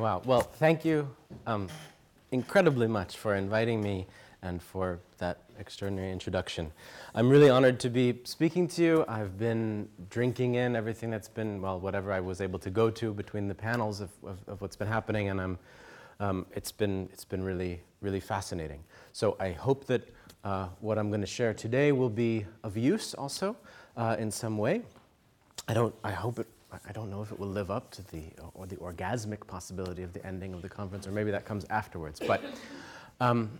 Wow. Well, thank you um, incredibly much for inviting me and for that extraordinary introduction. I'm really honored to be speaking to you. I've been drinking in everything that's been, well, whatever I was able to go to between the panels of, of, of what's been happening, and I'm, um, it's, been, it's been really, really fascinating. So I hope that uh, what I'm going to share today will be of use also uh, in some way. I don't, I hope it, I don't know if it will live up to the, or the orgasmic possibility of the ending of the conference, or maybe that comes afterwards. But um,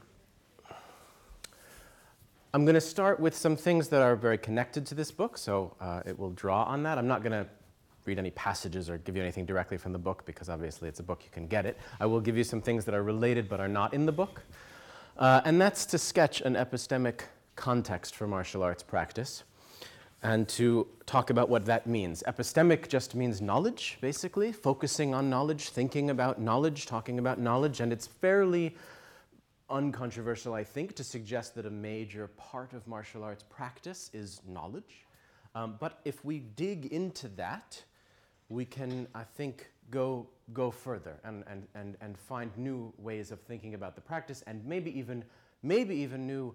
I'm going to start with some things that are very connected to this book, so uh, it will draw on that. I'm not going to read any passages or give you anything directly from the book because obviously it's a book, you can get it. I will give you some things that are related but are not in the book. Uh, and that's to sketch an epistemic context for martial arts practice and to talk about what that means. Epistemic just means knowledge, basically, focusing on knowledge, thinking about knowledge, talking about knowledge, and it's fairly uncontroversial, I think, to suggest that a major part of martial arts practice is knowledge. Um, but if we dig into that, we can, I think, go, go further and, and, and, and find new ways of thinking about the practice and maybe even, maybe even new,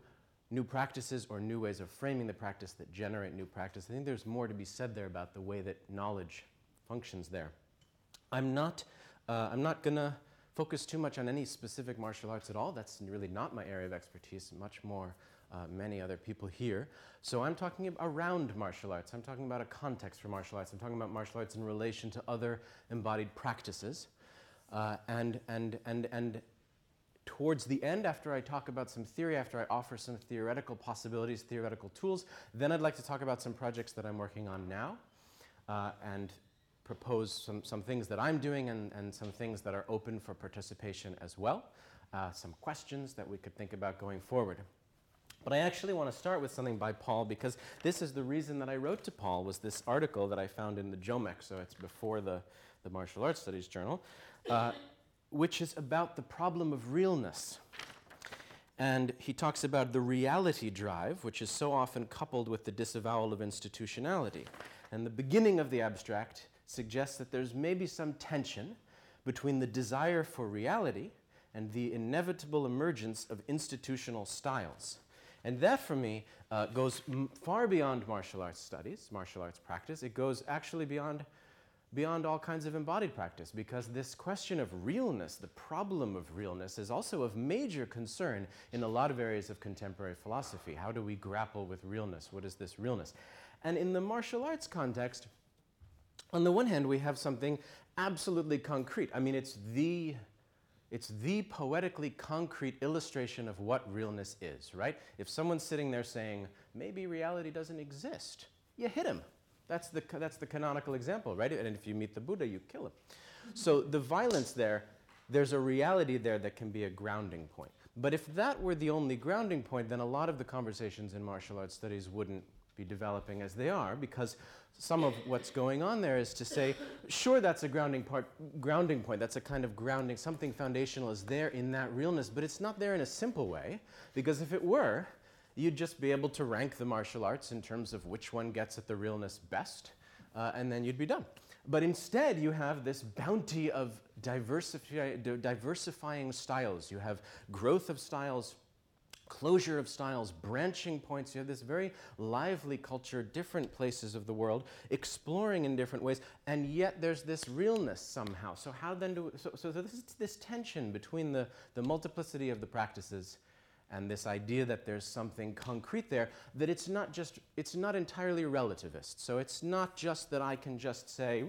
new practices or new ways of framing the practice that generate new practice. I think there's more to be said there about the way that knowledge functions there. I'm not, uh, I'm not going to focus too much on any specific martial arts at all. That's really not my area of expertise, much more uh, many other people here. So I'm talking around martial arts. I'm talking about a context for martial arts. I'm talking about martial arts in relation to other embodied practices. Uh, and, and, and, and towards the end, after I talk about some theory, after I offer some theoretical possibilities, theoretical tools, then I'd like to talk about some projects that I'm working on now. Uh, and propose some, some things that I'm doing and, and some things that are open for participation as well, uh, some questions that we could think about going forward. But I actually want to start with something by Paul because this is the reason that I wrote to Paul was this article that I found in the JOMEC, so it's before the, the Martial Arts Studies Journal, uh, which is about the problem of realness. And he talks about the reality drive, which is so often coupled with the disavowal of institutionality. And the beginning of the abstract suggests that there's maybe some tension between the desire for reality and the inevitable emergence of institutional styles. And that, for me, uh, goes far beyond martial arts studies, martial arts practice. It goes actually beyond, beyond all kinds of embodied practice because this question of realness, the problem of realness, is also of major concern in a lot of areas of contemporary philosophy. How do we grapple with realness? What is this realness? And in the martial arts context, on the one hand, we have something absolutely concrete. I mean, it's the, it's the poetically concrete illustration of what realness is, right? If someone's sitting there saying, maybe reality doesn't exist, you hit him. That's the, that's the canonical example, right? And if you meet the Buddha, you kill him. So the violence there, there's a reality there that can be a grounding point. But if that were the only grounding point, then a lot of the conversations in martial arts studies wouldn't be developing as they are because some of what's going on there is to say, sure, that's a grounding part, grounding point. That's a kind of grounding. Something foundational is there in that realness, but it's not there in a simple way, because if it were, you'd just be able to rank the martial arts in terms of which one gets at the realness best, uh, and then you'd be done. But instead, you have this bounty of diversify, diversifying styles. You have growth of styles closure of styles, branching points. You have this very lively culture, different places of the world, exploring in different ways, and yet there's this realness somehow. So how then do, so, so this is this tension between the, the multiplicity of the practices and this idea that there's something concrete there, that it's not just, it's not entirely relativist. So it's not just that I can just say,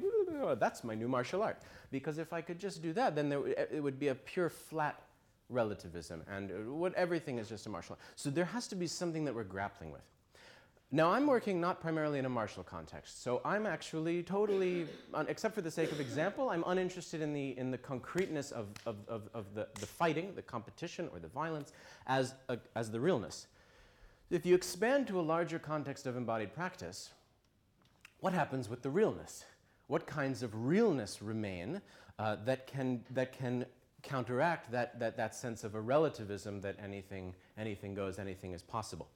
that's my new martial art. Because if I could just do that, then there, it would be a pure flat relativism and uh, what everything is just a martial art. So there has to be something that we're grappling with. Now I'm working not primarily in a martial context, so I'm actually totally, except for the sake of example, I'm uninterested in the, in the concreteness of, of, of, of the, the fighting, the competition, or the violence as, a, as the realness. If you expand to a larger context of embodied practice, what happens with the realness? What kinds of realness remain uh, that, can, that can counteract that, that, that sense of a relativism that anything, anything goes, anything is possible.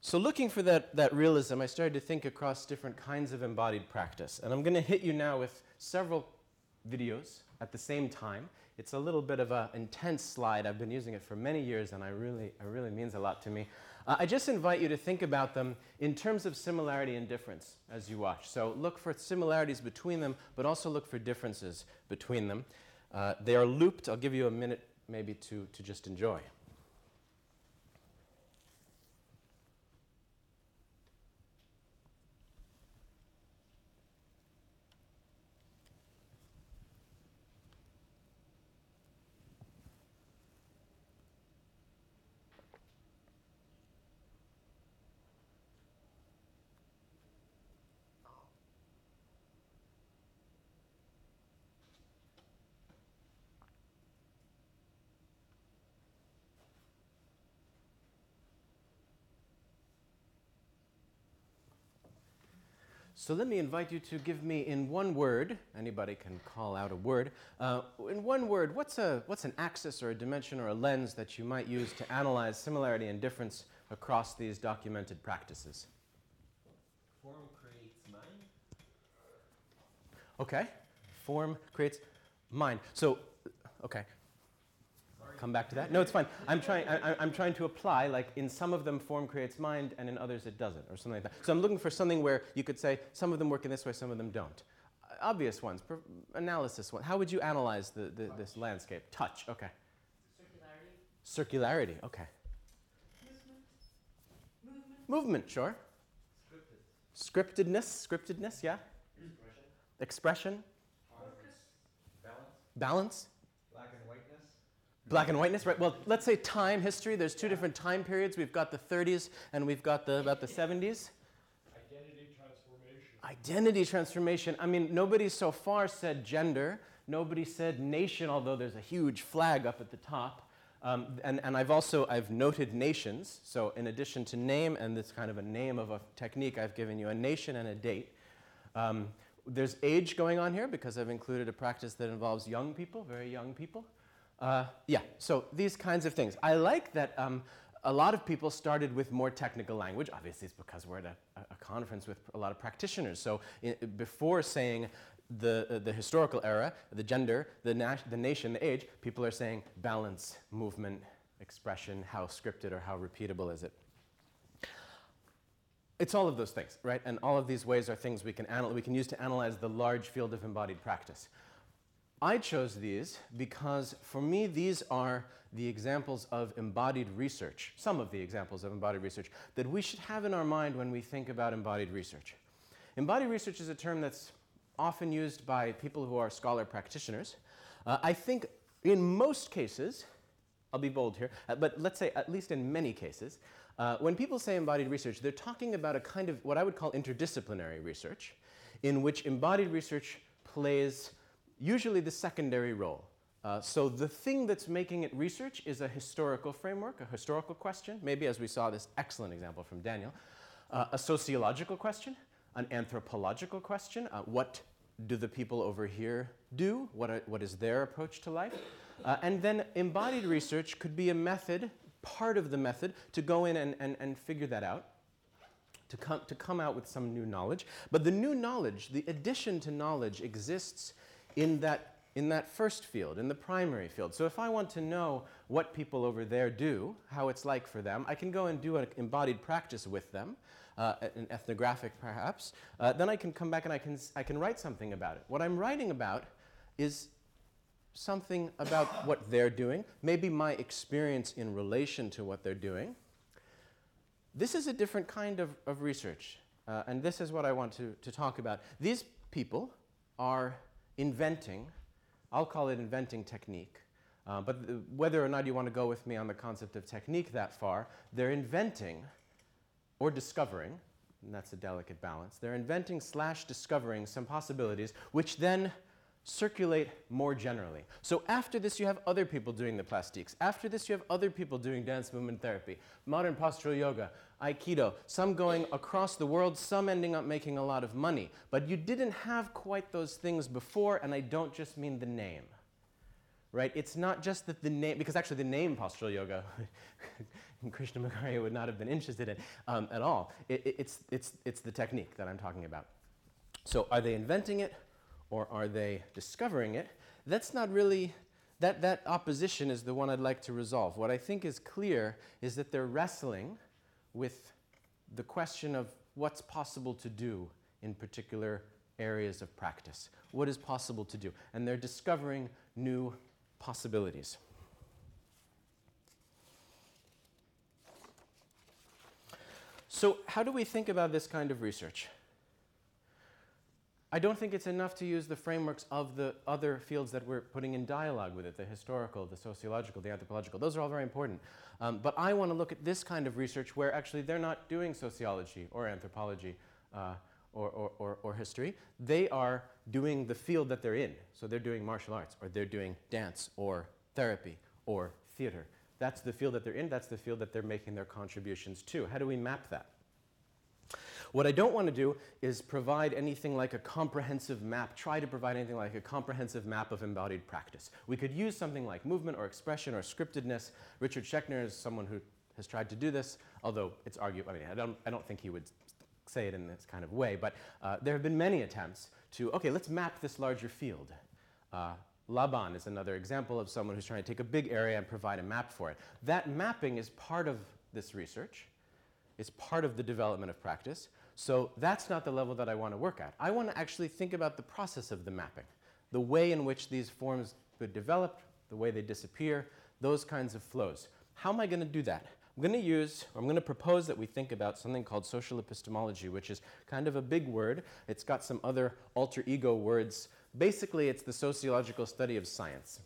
So looking for that, that realism, I started to think across different kinds of embodied practice. And I'm going to hit you now with several videos at the same time. It's a little bit of an intense slide. I've been using it for many years, and I really, it really means a lot to me. Uh, I just invite you to think about them in terms of similarity and difference as you watch. So look for similarities between them, but also look for differences between them. Uh, they are looped. I'll give you a minute maybe to, to just enjoy. So let me invite you to give me in one word, anybody can call out a word, uh, in one word, what's, a, what's an axis or a dimension or a lens that you might use to analyze similarity and difference across these documented practices? Form creates mind. Okay, form creates mind. So, okay. Come back to that. No, it's fine. I'm trying, I, am trying to apply, like in some of them, form creates mind, and in others, it doesn't, or something like that. So I'm looking for something where you could say some of them work in this way, some of them don't. Obvious ones, analysis one. How would you analyze the, the, this landscape? Touch, okay. Circularity. Circularity, okay. Movement. Movement. Movement, sure. Scripted. Scriptedness, scriptedness, yeah. Expression. Expression, Focus. Balance. balance. Black and whiteness. Black and whiteness, right? Well, let's say time, history. There's two different time periods. We've got the 30s and we've got the about the 70s. Identity transformation. Identity transformation. I mean, nobody so far said gender. Nobody said nation, although there's a huge flag up at the top. Um, and, and I've also I've noted nations. So in addition to name and this kind of a name of a technique, I've given you a nation and a date. Um, there's age going on here because I've included a practice that involves young people, very young people. Uh, yeah, so these kinds of things. I like that um, a lot of people started with more technical language. Obviously, it's because we're at a, a conference with a lot of practitioners. So i before saying the, uh, the historical era, the gender, the, the nation, the age, people are saying balance, movement, expression, how scripted or how repeatable is it. It's all of those things, right? And all of these ways are things we can, anal- we can use to analyze the large field of embodied practice. I chose these because for me, these are the examples of embodied research, some of the examples of embodied research that we should have in our mind when we think about embodied research. Embodied research is a term that's often used by people who are scholar practitioners. Uh, I think in most cases, I'll be bold here, uh, but let's say at least in many cases, uh, when people say embodied research, they're talking about a kind of what I would call interdisciplinary research, in which embodied research plays usually the secondary role. Uh, so the thing that's making it research is a historical framework, a historical question, maybe as we saw this excellent example from Daniel, uh, a sociological question, an anthropological question, uh, what do the people over here do? What, are, what is their approach to life? Uh, and then embodied research could be a method, part of the method, to go in and, and, and figure that out. To come, to come out with some new knowledge. But the new knowledge, the addition to knowledge, exists in that, in that first field, in the primary field. So if I want to know what people over there do, how it's like for them, I can go and do an embodied practice with them, uh, an ethnographic perhaps. Uh, then I can come back and I can, I can write something about it. What I'm writing about is something about what they're doing, maybe my experience in relation to what they're doing. This is a different kind of, of research, uh, and this is what I want to, to talk about. These people are inventing, I'll call it inventing technique, uh, but the, whether or not you want to go with me on the concept of technique that far, they're inventing or discovering, and that's a delicate balance, they're inventing slash discovering some possibilities which then circulate more generally. So after this, you have other people doing the plastiques. After this, you have other people doing dance movement therapy, modern postural yoga, aikido, some going across the world, some ending up making a lot of money. But you didn't have quite those things before, and I don't just mean the name. Right? It's not just that the name, because actually the name postural yoga, Krishnamacharya would not have been interested in um, at all. It, it, it's, it's, it's the technique that I'm talking about. So are they inventing it? or are they discovering it? that's not really, that, that opposition is the one I'd like to resolve. What I think is clear is that they're wrestling with the question of what's possible to do in particular areas of practice. What is possible to do? And they're discovering new possibilities. So, how do we think about this kind of research? I don't think it's enough to use the frameworks of the other fields that we're putting in dialogue with it the historical, the sociological, the anthropological. Those are all very important. Um, but I want to look at this kind of research where actually they're not doing sociology or anthropology uh, or, or, or, or, history. They are doing the field that they're in. So they're doing martial arts or they're doing dance or therapy or theater. That's the field that they're in, that's the field that they're making their contributions to. How do we map that? What I don't want to do is provide anything like a comprehensive map, try to provide anything like a comprehensive map of embodied practice. We could use something like movement or expression or scriptedness. Richard Schechner is someone who has tried to do this, although it's arguable. I mean, I don't, I don't think he would say it in this kind of way, but uh, there have been many attempts to, okay, let's map this larger field. Uh, Laban is another example of someone who's trying to take a big area and provide a map for it. That mapping is part of this research. It's part of the development of practice. So that's not the level that I want to work at. I want to actually think about the process of the mapping, the way in which these forms could develop, the way they disappear, those kinds of flows. How am I going to do that? I'm going to use, I'm going to propose that we think about something called social epistemology, which is kind of a big word. It's got some other alter ego words. Basically, it's the sociological study of science.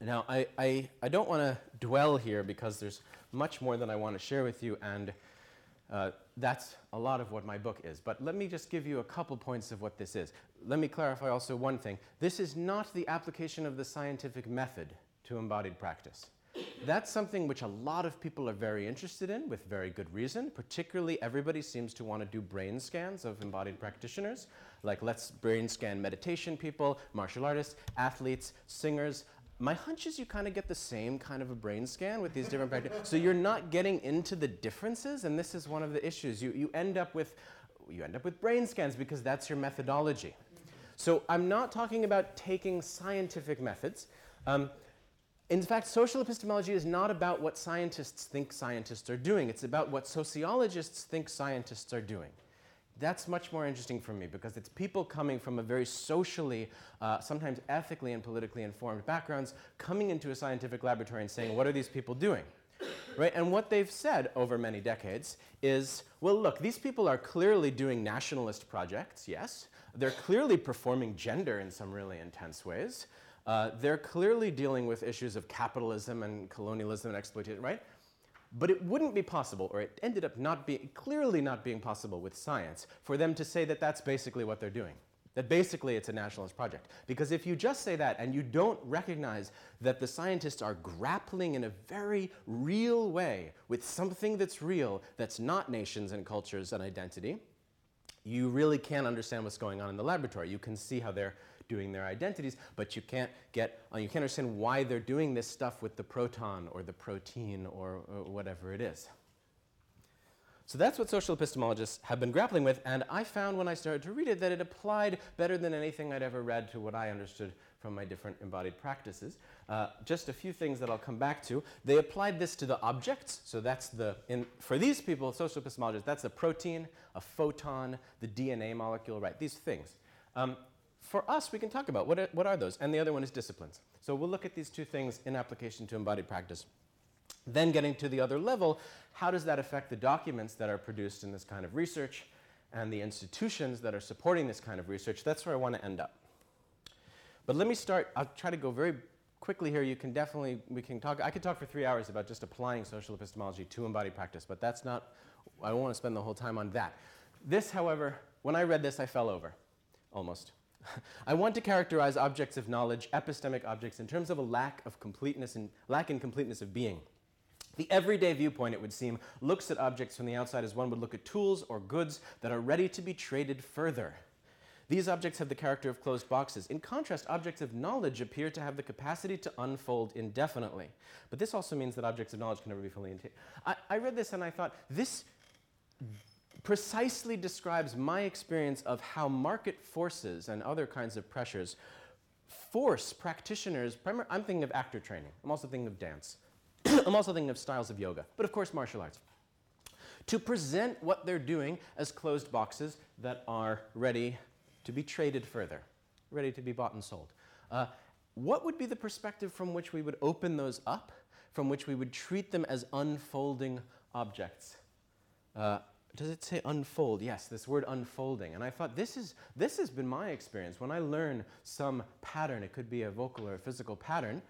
Now, I, I, I don't want to dwell here because there's much more that I want to share with you, and uh, that's a lot of what my book is. But let me just give you a couple points of what this is. Let me clarify also one thing. This is not the application of the scientific method to embodied practice. That's something which a lot of people are very interested in with very good reason. Particularly, everybody seems to want to do brain scans of embodied practitioners. Like, let's brain scan meditation people, martial artists, athletes, singers, my hunch is you kind of get the same kind of a brain scan with these different practices. So you're not getting into the differences, and this is one of the issues. You, you end up with you end up with brain scans because that's your methodology. So I'm not talking about taking scientific methods. Um, in fact, social epistemology is not about what scientists think scientists are doing. It's about what sociologists think scientists are doing. That's much more interesting for me because it's people coming from a very socially, uh, sometimes ethically and politically informed backgrounds coming into a scientific laboratory and saying, what are these people doing? Right? And what they've said over many decades is, well, look, these people are clearly doing nationalist projects, yes. They're clearly performing gender in some really intense ways. Uh, they're clearly dealing with issues of capitalism and colonialism and exploitation, right? But it wouldn't be possible, or it ended up not being, clearly not being possible with science, for them to say that that's basically what they're doing. That basically it's a nationalist project. Because if you just say that and you don't recognize that the scientists are grappling in a very real way with something that's real, that's not nations and cultures and identity, you really can't understand what's going on in the laboratory. You can see how they're doing their identities, but you can't get, uh, you can't understand why they're doing this stuff with the proton or the protein or, or whatever it is. So that's what social epistemologists have been grappling with, and I found when I started to read it that it applied better than anything I'd ever read to what I understood from my different embodied practices. Uh, just a few things that I'll come back to. They applied this to the objects, so that's the, in, for these people, social epistemologists, that's a protein, a photon, the DNA molecule, right, these things. Um, for us, we can talk about what are, what are those, and the other one is disciplines. So we'll look at these two things in application to embodied practice. Then getting to the other level, how does that affect the documents that are produced in this kind of research and the institutions that are supporting this kind of research? That's where I want to end up. But let me start, I'll try to go very quickly here. You can definitely, we can talk, I could talk for three hours about just applying social epistemology to embodied practice, but that's not, I don't want to spend the whole time on that. This, however, when I read this, I fell over, almost. I want to characterize objects of knowledge, epistemic objects, in terms of a lack of completeness and lack in completeness of being. The everyday viewpoint, it would seem, looks at objects from the outside as one would look at tools or goods that are ready to be traded further. These objects have the character of closed boxes. In contrast, objects of knowledge appear to have the capacity to unfold indefinitely. But this also means that objects of knowledge can never be fully intact. I, I read this and I thought, this precisely describes my experience of how market forces and other kinds of pressures force practitioners, primar- I'm thinking of actor training, I'm also thinking of dance, I'm also thinking of styles of yoga, but of course, martial arts, to present what they're doing as closed boxes that are ready to be traded further, ready to be bought and sold. Uh, what would be the perspective from which we would open those up, from which we would treat them as unfolding objects? Uh, does it say unfold? Yes, this word unfolding. And I thought this is this has been my experience. When I learn some pattern, it could be a vocal or a physical pattern,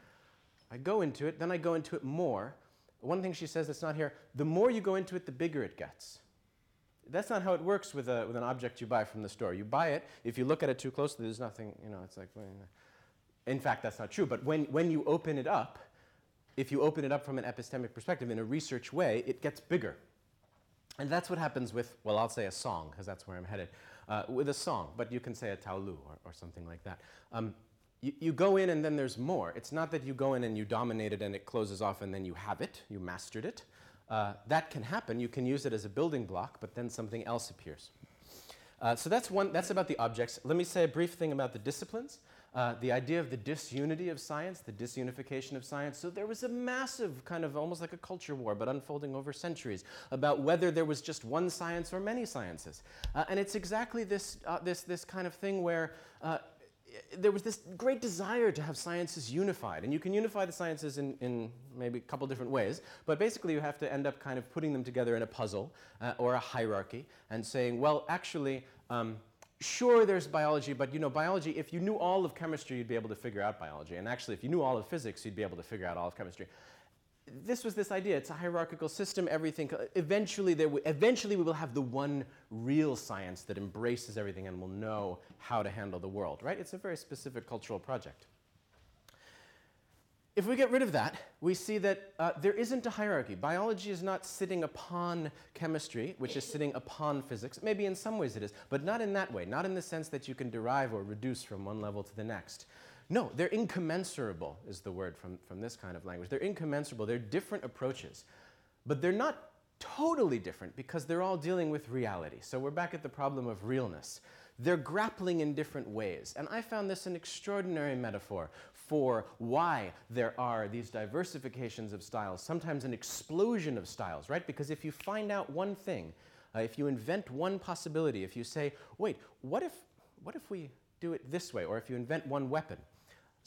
I go into it, then I go into it more. One thing she says that's not here, the more you go into it, the bigger it gets. That's not how it works with, a, with an object you buy from the store. You buy it, if you look at it too closely, there's nothing, you know, it's like, in fact, that's not true. But when, when you open it up, if you open it up from an epistemic perspective in a research way, it gets bigger. And that's what happens with, well, I'll say a song, because that's where I'm headed, uh, with a song, but you can say a taolu or, or something like that. Um, you, you, go in and then there's more. It's not that you go in and you dominate it and it closes off and then you have it, you mastered it. Uh, that can happen. You can use it as a building block, but then something else appears. Uh, so that's one. That's about the objects. Let me say a brief thing about the disciplines. Uh, the idea of the disunity of science, the disunification of science. So there was a massive kind of almost like a culture war, but unfolding over centuries, about whether there was just one science or many sciences. Uh, and it's exactly this, uh, this, this kind of thing where uh, there was this great desire to have sciences unified. And you can unify the sciences in, in maybe a couple different ways, but basically you have to end up kind of putting them together in a puzzle uh, or a hierarchy and saying, well, actually, um, sure there's biology, but you know, biology, if you knew all of chemistry, you'd be able to figure out biology. And actually, if you knew all of physics, you'd be able to figure out all of chemistry this was this idea. It's a hierarchical system. Everything. Eventually, there eventually we will have the one real science that embraces everything and will know how to handle the world. Right? It's a very specific cultural project. If we get rid of that, we see that uh, there isn't a hierarchy. Biology is not sitting upon chemistry, which is sitting upon physics. Maybe in some ways it is, but not in that way. Not in the sense that you can derive or reduce from one level to the next. No, they're incommensurable, is the word from, from this kind of language. They're incommensurable. They're different approaches. But they're not totally different because they're all dealing with reality. So we're back at the problem of realness. They're grappling in different ways. And I found this an extraordinary metaphor for why there are these diversifications of styles, sometimes an explosion of styles, right? Because if you find out one thing, uh, if you invent one possibility, if you say, wait, what if, what if we do it this way? Or if you invent one weapon,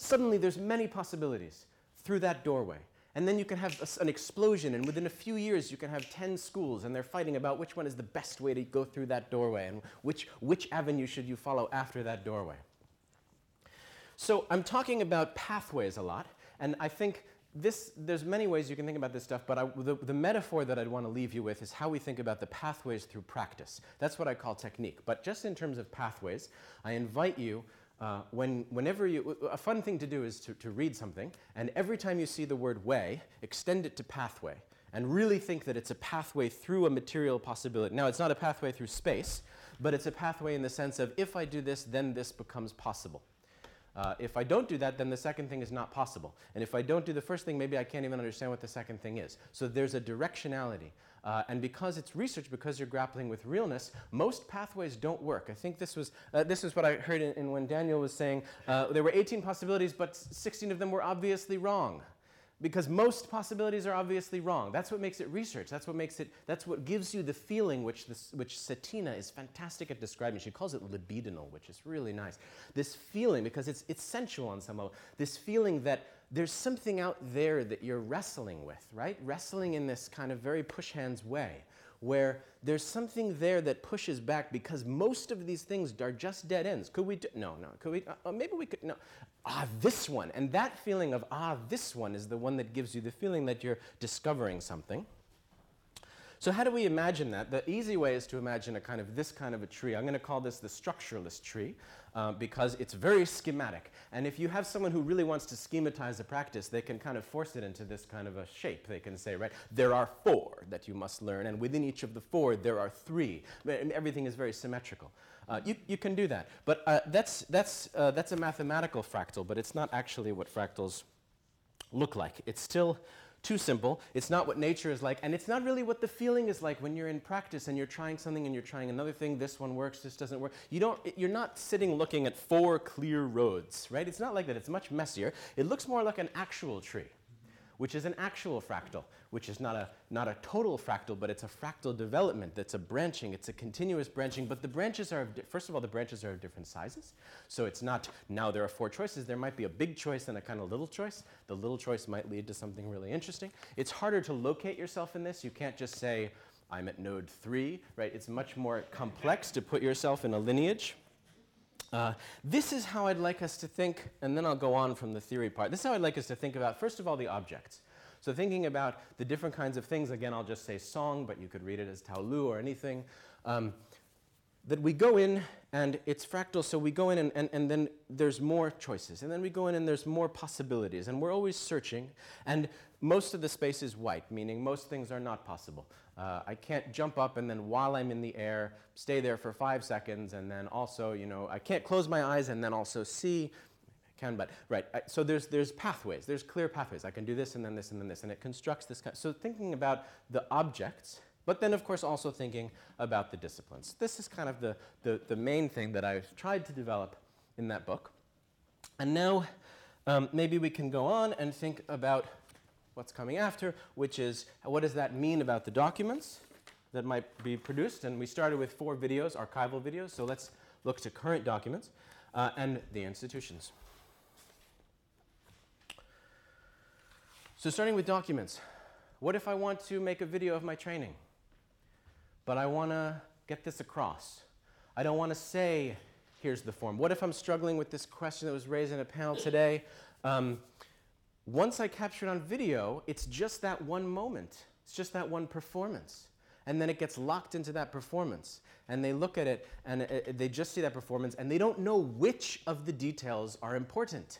Suddenly, there's many possibilities through that doorway. And then you can have a, an explosion, and within a few years, you can have 10 schools, and they're fighting about which one is the best way to go through that doorway, and which, which avenue should you follow after that doorway. So I'm talking about pathways a lot, and I think this, there's many ways you can think about this stuff, but I, the, the metaphor that I'd want to leave you with is how we think about the pathways through practice. That's what I call technique. But just in terms of pathways, I invite you uh, when, whenever you, a fun thing to do is to, to read something, and every time you see the word way, extend it to pathway, and really think that it's a pathway through a material possibility. Now, it's not a pathway through space, but it's a pathway in the sense of if I do this, then this becomes possible. Uh, if I don't do that, then the second thing is not possible. And if I don't do the first thing, maybe I can't even understand what the second thing is. So there's a directionality. Uh, and because it's research, because you're grappling with realness, most pathways don't work. I think this was, uh, this is what I heard in, in when Daniel was saying uh, there were 18 possibilities, but 16 of them were obviously wrong because most possibilities are obviously wrong. That's what makes it research. That's what makes it. That's what gives you the feeling which this, which Cetina is fantastic at describing. She calls it libidinal, which is really nice. This feeling because it's it's sensual on some level. This feeling that there's something out there that you're wrestling with, right? Wrestling in this kind of very push hands way where there's something there that pushes back because most of these things are just dead ends. Could we do, no, no, could we, uh, maybe we could, no. Ah, this one. And that feeling of, ah, this one is the one that gives you the feeling that you're discovering something. So how do we imagine that? The easy way is to imagine a kind of this kind of a tree. I'm going to call this the structuralist tree uh, because it's very schematic. And if you have someone who really wants to schematize a practice, they can kind of force it into this kind of a shape. They can say, right, there are four that you must learn, and within each of the four, there are three. Everything is very symmetrical. Uh, you, you can do that. But uh, that's, that's, uh, that's a mathematical fractal, but it's not actually what fractals look like. It's still too simple. It's not what nature is like, and it's not really what the feeling is like when you're in practice and you're trying something and you're trying another thing. This one works, this doesn't work. You don't, you're not sitting looking at four clear roads, right? It's not like that. It's much messier. It looks more like an actual tree which is an actual fractal, which is not a, not a total fractal, but it's a fractal development that's a branching, it's a continuous branching, but the branches are, of first of all, the branches are of different sizes. So it's not, now there are four choices, there might be a big choice and a kind of little choice. The little choice might lead to something really interesting. It's harder to locate yourself in this. You can't just say, I'm at node three, right? It's much more complex to put yourself in a lineage. Uh, this is how I'd like us to think, and then I'll go on from the theory part. This is how I'd like us to think about, first of all, the objects. So, thinking about the different kinds of things, again, I'll just say song, but you could read it as Taolu or anything. Um, that we go in and it's fractal, so we go in and, and, and then there's more choices. And then we go in and there's more possibilities. And we're always searching. And most of the space is white, meaning most things are not possible. Uh, I can't jump up and then while I'm in the air, stay there for five seconds, and then also, you know, I can't close my eyes and then also see. Can, but right. So there's there's pathways. There's clear pathways. I can do this and then this and then this, and it constructs this. Kind so thinking about the objects, but then of course also thinking about the disciplines. This is kind of the the, the main thing that I've tried to develop in that book. And now um, maybe we can go on and think about what's coming after, which is what does that mean about the documents that might be produced? And we started with four videos, archival videos, so let's look to current documents uh, and the institutions. So, starting with documents, what if I want to make a video of my training, but I want to get this across? I don't want to say, here's the form. What if I'm struggling with this question that was raised in a panel today? Um, once I capture it on video, it's just that one moment. It's just that one performance. And then it gets locked into that performance. And they look at it and it, they just see that performance and they don't know which of the details are important.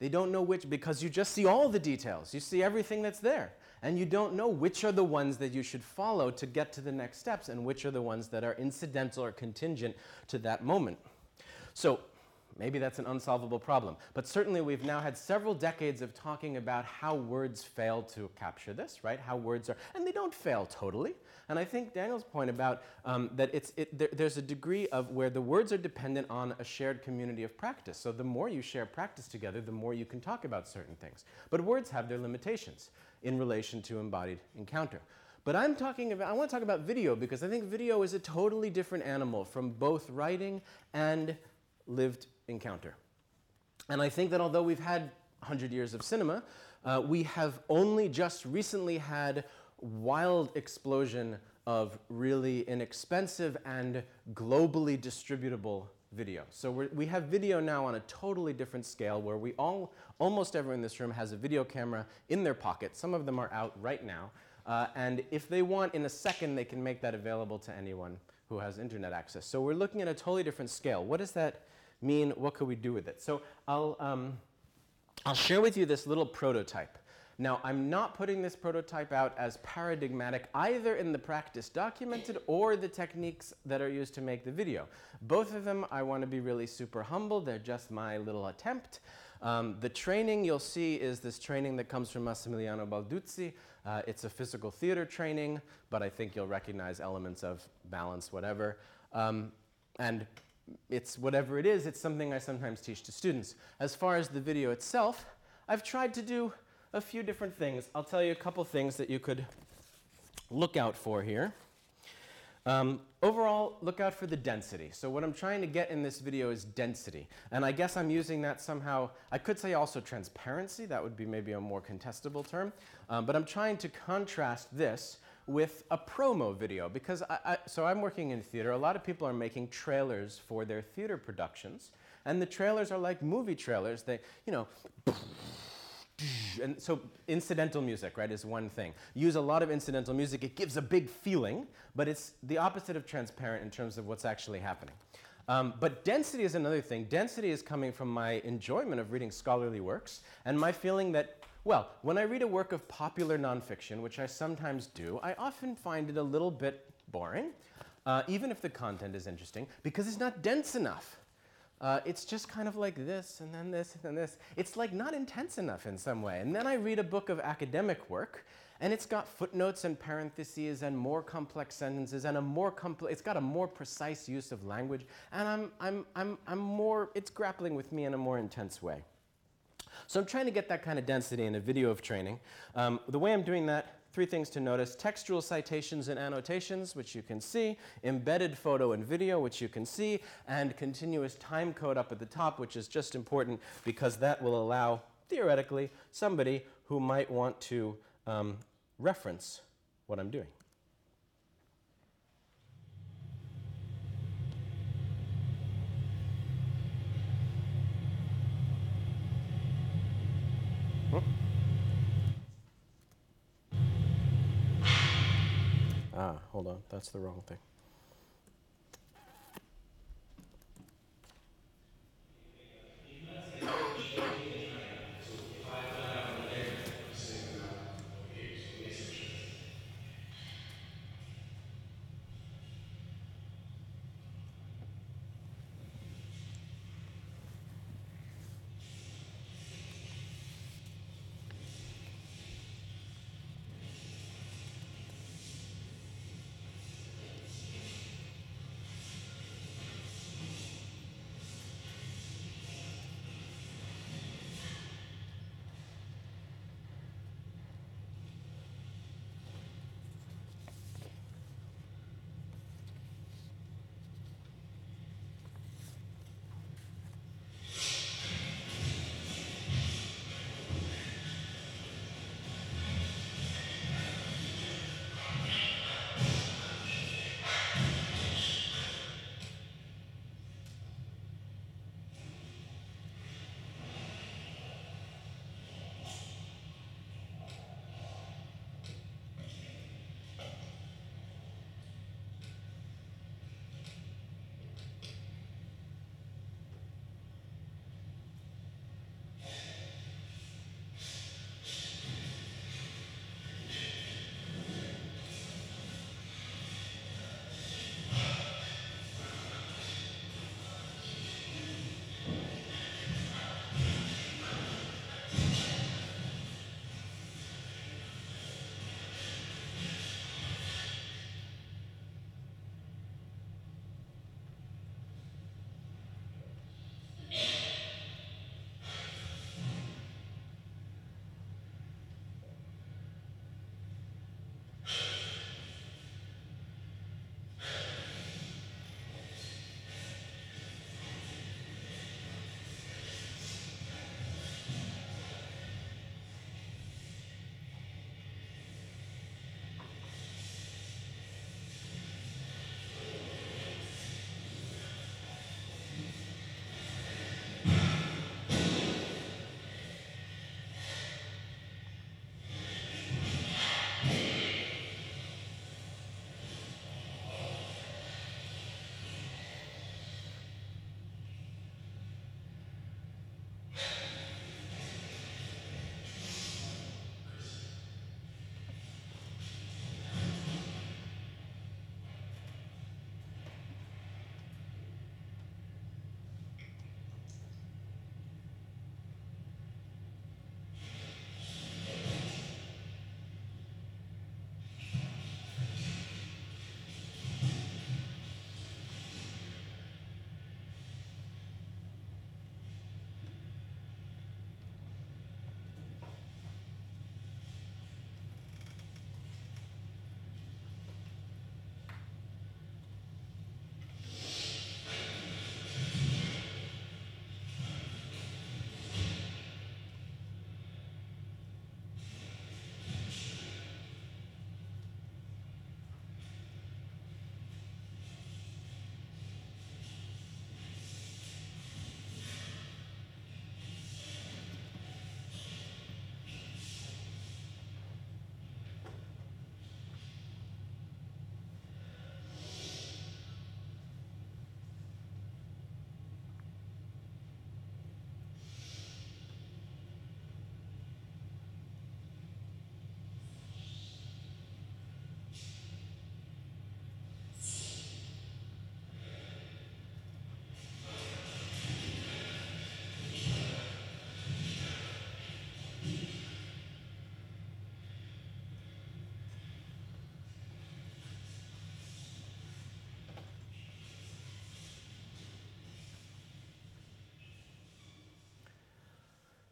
They don't know which because you just see all the details. You see everything that's there. And you don't know which are the ones that you should follow to get to the next steps and which are the ones that are incidental or contingent to that moment. So Maybe that's an unsolvable problem. But certainly we've now had several decades of talking about how words fail to capture this, right? How words are, and they don't fail totally. And I think Daniel's point about um, that it's, it, there, there's a degree of where the words are dependent on a shared community of practice. So the more you share practice together, the more you can talk about certain things. But words have their limitations in relation to embodied encounter. But I'm talking about, I want to talk about video because I think video is a totally different animal from both writing and lived encounter. And I think that although we've had 100 years of cinema, uh, we have only just recently had wild explosion of really inexpensive and globally distributable video. So we have video now on a totally different scale where we all, almost everyone in this room has a video camera in their pocket. Some of them are out right now. Uh, and if they want, in a second, they can make that available to anyone who has internet access. So we're looking at a totally different scale. What does that mean? What could we do with it? So I'll, um, I'll share with you this little prototype. Now, I'm not putting this prototype out as paradigmatic either in the practice documented or the techniques that are used to make the video. Both of them, I want to be really super humble. They're just my little attempt. Um, the training you'll see is this training that comes from Massimiliano Balduzzi. Uh, it's a physical theater training, but I think you'll recognize elements of balance, whatever. Um, and it's whatever it is, it's something I sometimes teach to students. As far as the video itself, I've tried to do a few different things. I'll tell you a couple things that you could look out for here. Um, overall, look out for the density. So what I'm trying to get in this video is density. And I guess I'm using that somehow, I could say also transparency, that would be maybe a more contestable term. Um, but I'm trying to contrast this with a promo video because I, I, so I'm working in theater. A lot of people are making trailers for their theater productions, and the trailers are like movie trailers. They, you know, and so incidental music, right, is one thing. Use a lot of incidental music. It gives a big feeling, but it's the opposite of transparent in terms of what's actually happening. Um, but density is another thing. Density is coming from my enjoyment of reading scholarly works and my feeling that well, when I read a work of popular nonfiction, which I sometimes do, I often find it a little bit boring, uh, even if the content is interesting, because it's not dense enough. Uh, it's just kind of like this and then this and then this. It's like not intense enough in some way. And then I read a book of academic work, and it's got footnotes and parentheses and more complex sentences and a more complex. It's got a more precise use of language, and I'm I'm I'm I'm more. It's grappling with me in a more intense way. So I'm trying to get that kind of density in a video of training. Um, the way I'm doing that, three things to notice. Textual citations and annotations, which you can see, embedded photo and video, which you can see, and continuous time code up at the top, which is just important because that will allow, theoretically, somebody who might want to um, reference what I'm doing. Ah, hold on, that's the wrong thing.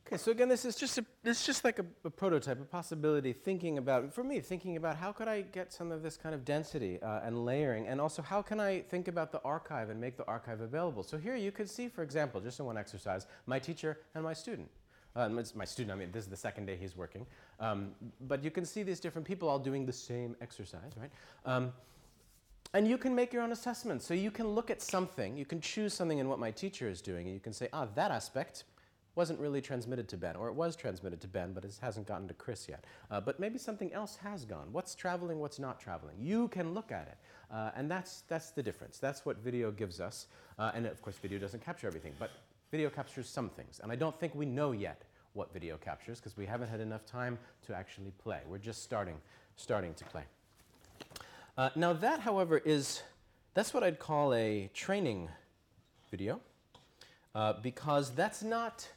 Okay, so again, this is just a, this is just like a, a prototype, a possibility. Thinking about, for me, thinking about how could I get some of this kind of density uh, and layering, and also how can I think about the archive and make the archive available. So here you could see, for example, just in one exercise, my teacher and my student. Uh, it's my student, I mean, this is the second day he's working. Um, but you can see these different people all doing the same exercise, right? Um, and you can make your own assessment. So you can look at something, you can choose something in what my teacher is doing, and you can say, ah, that aspect wasn't really transmitted to Ben, or it was transmitted to Ben, but it hasn't gotten to Chris yet. Uh, but maybe something else has gone. What's traveling, what's not traveling? You can look at it. Uh, and that's, that's the difference. That's what video gives us. Uh, and of course, video doesn't capture everything, but video captures some things. And I don't think we know yet what video captures because we haven't had enough time to actually play. We're just starting, starting to play. Uh, now that, however, is, that's what I'd call a training video uh, because that's not,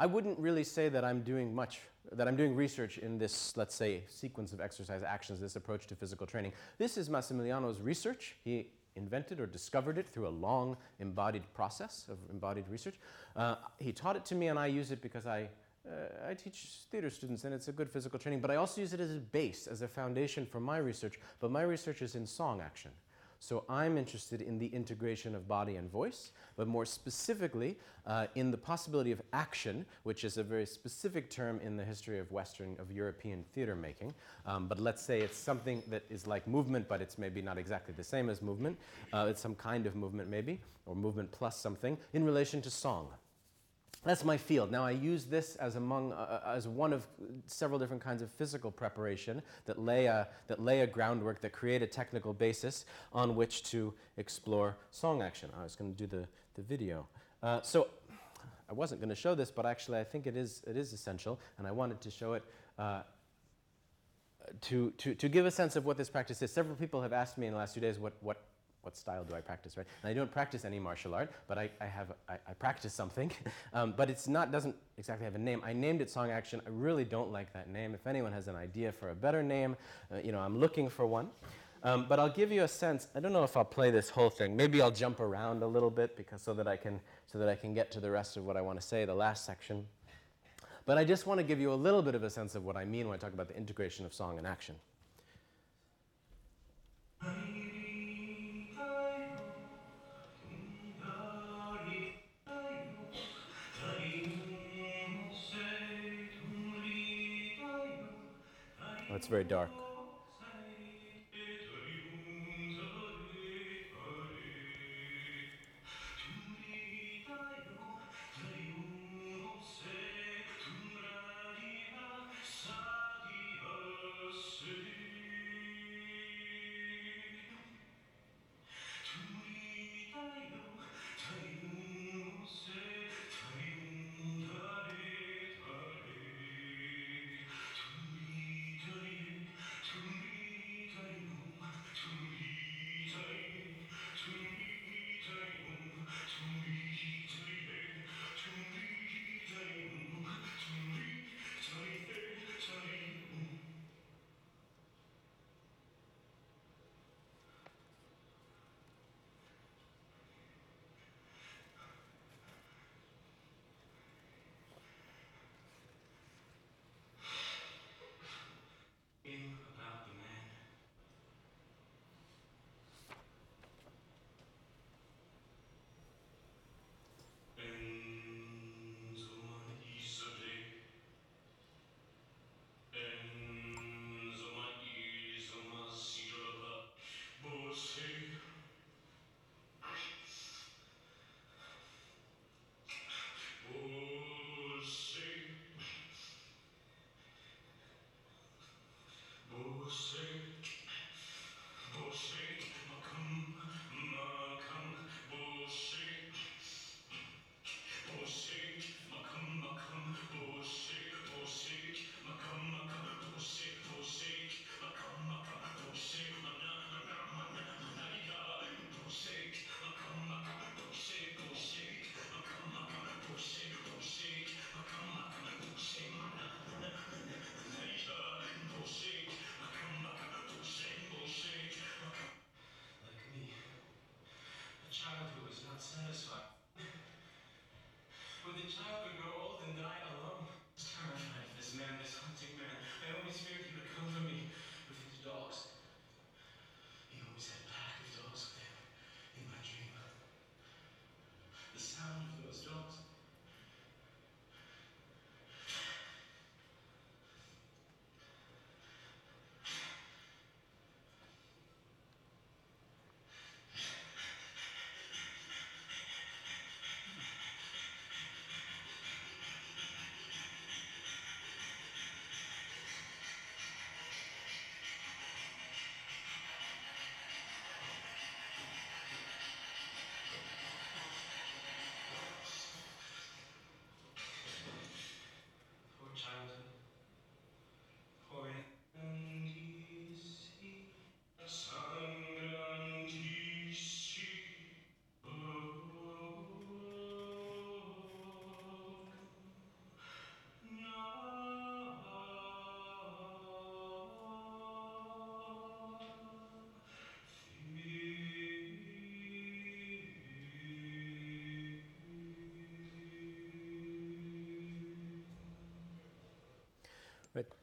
I wouldn't really say that I'm doing much, that I'm doing research in this, let's say, sequence of exercise actions, this approach to physical training. This is Massimiliano's research. He invented or discovered it through a long embodied process of embodied research. Uh, he taught it to me and I use it because I uh, I teach theater students and it's a good physical training, but I also use it as a base, as a foundation for my research. But my research is in song action. So I'm interested in the integration of body and voice, but more specifically uh, in the possibility of action, which is a very specific term in the history of Western, of European theater making. Um, but let's say it's something that is like movement, but it's maybe not exactly the same as movement. Uh, it's some kind of movement maybe, or movement plus something, in relation to song. That's my field. Now I use this as among uh, uh, as one of several different kinds of physical preparation that lay a, that lay a groundwork that create a technical basis on which to explore song action. I was going to do the the video. Uh, so I wasn't going to show this, but actually I think it is it is essential, and I wanted to show it. Uh, to, to, to give a sense of what this practice is, several people have asked me in the last two days what, what what style do I practice, right? And I don't practice any martial art, but I, I have I, I practice something, um, but it's not doesn't exactly have a name. I named it Song Action. I really don't like that name. If anyone has an idea for a better name, uh, you know, I'm looking for one. Um, but I'll give you a sense. I don't know if I'll play this whole thing. Maybe I'll jump around a little bit because so that I can so that I can get to the rest of what I want to say, the last section. But I just want to give you a little bit of a sense of what I mean when I talk about the integration of song and action. It's very dark.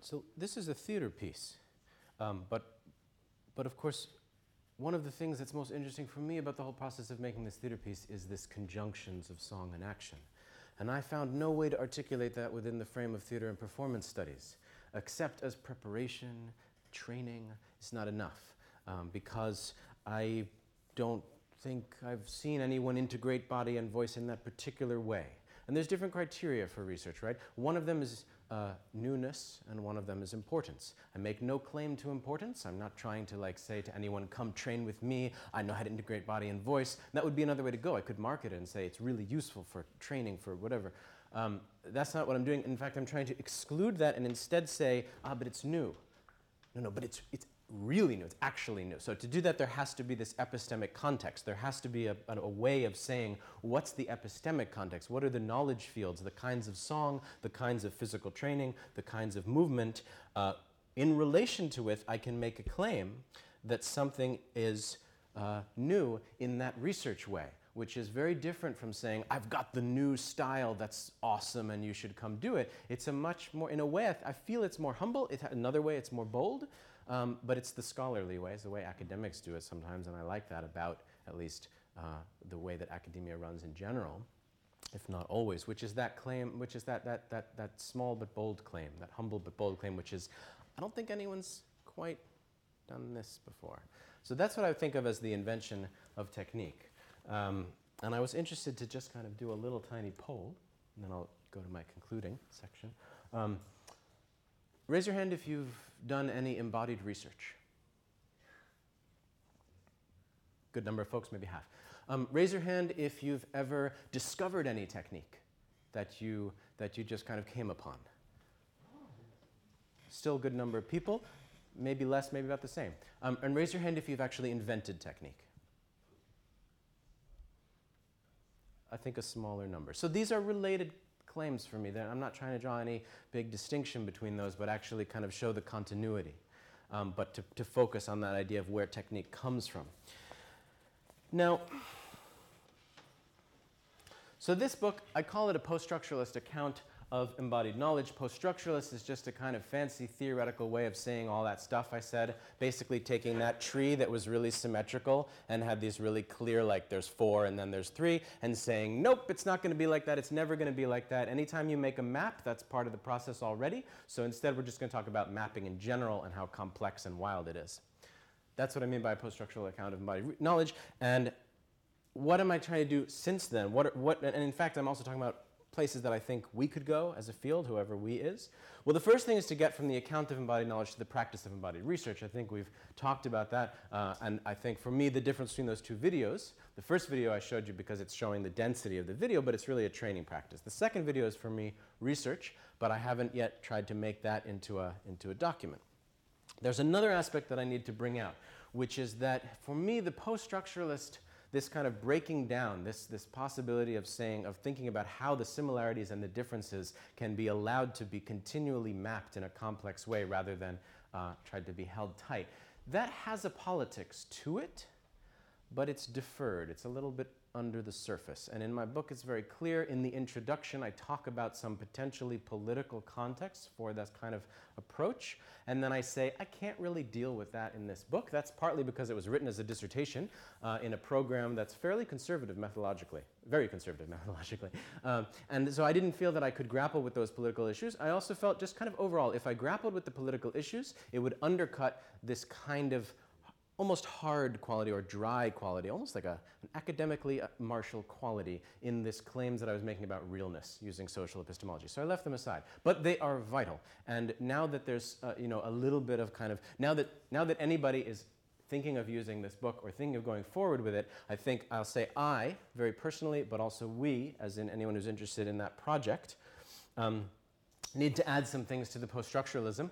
So this is a theater piece, um, but but of course, one of the things that's most interesting for me about the whole process of making this theater piece is this conjunctions of song and action, and I found no way to articulate that within the frame of theater and performance studies, except as preparation, training. It's not enough um, because I don't think I've seen anyone integrate body and voice in that particular way. And there's different criteria for research, right? One of them is uh, newness, and one of them is importance. I make no claim to importance. I'm not trying to like say to anyone, "Come train with me. I know how to integrate body and voice." That would be another way to go. I could market it and say it's really useful for training for whatever. Um, that's not what I'm doing. In fact, I'm trying to exclude that and instead say, "Ah, but it's new." No, no, but it's it's really new. It's actually new. So to do that, there has to be this epistemic context. There has to be a, a, way of saying what's the epistemic context? What are the knowledge fields, the kinds of song, the kinds of physical training, the kinds of movement? Uh, in relation to which I can make a claim that something is uh, new in that research way which is very different from saying, I've got the new style that's awesome and you should come do it. It's a much more, in a way, I feel it's more humble. It, another way, it's more bold, um, but it's the scholarly way. It's the way academics do it sometimes, and I like that about at least uh, the way that academia runs in general, if not always, which is that claim, which is that, that, that, that small but bold claim, that humble but bold claim, which is, I don't think anyone's quite done this before. So that's what I think of as the invention of technique. Um, and I was interested to just kind of do a little tiny poll, and then I'll go to my concluding section. Um, raise your hand if you've done any embodied research. Good number of folks, maybe half. Um, raise your hand if you've ever discovered any technique that you, that you just kind of came upon. Still a good number of people, maybe less, maybe about the same. Um, and raise your hand if you've actually invented technique. I think a smaller number. So these are related claims for me. I'm not trying to draw any big distinction between those, but actually kind of show the continuity, um, but to, to focus on that idea of where technique comes from. Now, so this book, I call it a post-structuralist account of embodied knowledge. Post-structuralist is just a kind of fancy theoretical way of saying all that stuff I said, basically taking that tree that was really symmetrical and had these really clear, like there's four and then there's three, and saying, nope, it's not going to be like that, it's never going to be like that. Anytime you make a map, that's part of the process already. So instead, we're just going to talk about mapping in general and how complex and wild it is. That's what I mean by a post-structural account of embodied knowledge. And what am I trying to do since then? What, what, and in fact, I'm also talking about places that I think we could go as a field, whoever we is? Well, the first thing is to get from the account of embodied knowledge to the practice of embodied research. I think we've talked about that. Uh, and I think for me, the difference between those two videos the first video I showed you because it's showing the density of the video, but it's really a training practice. The second video is for me research, but I haven't yet tried to make that into a, into a document. There's another aspect that I need to bring out, which is that for me, the post structuralist this kind of breaking down, this, this possibility of saying, of thinking about how the similarities and the differences can be allowed to be continually mapped in a complex way rather than uh, tried to be held tight. That has a politics to it, but it's deferred. It's a little bit under the surface. And in my book, it's very clear. In the introduction, I talk about some potentially political context for that kind of approach. And then I say, I can't really deal with that in this book. That's partly because it was written as a dissertation uh, in a program that's fairly conservative methodologically, very conservative methodologically. Um, and so I didn't feel that I could grapple with those political issues. I also felt just kind of overall, if I grappled with the political issues, it would undercut this kind of almost hard quality or dry quality, almost like a, an academically uh, martial quality in this claims that I was making about realness using social epistemology. So I left them aside, but they are vital. And now that there's uh, you know a little bit of kind of now that now that anybody is thinking of using this book or thinking of going forward with it, I think I'll say I very personally, but also we, as in anyone who's interested in that project, um, need to add some things to the post-structuralism.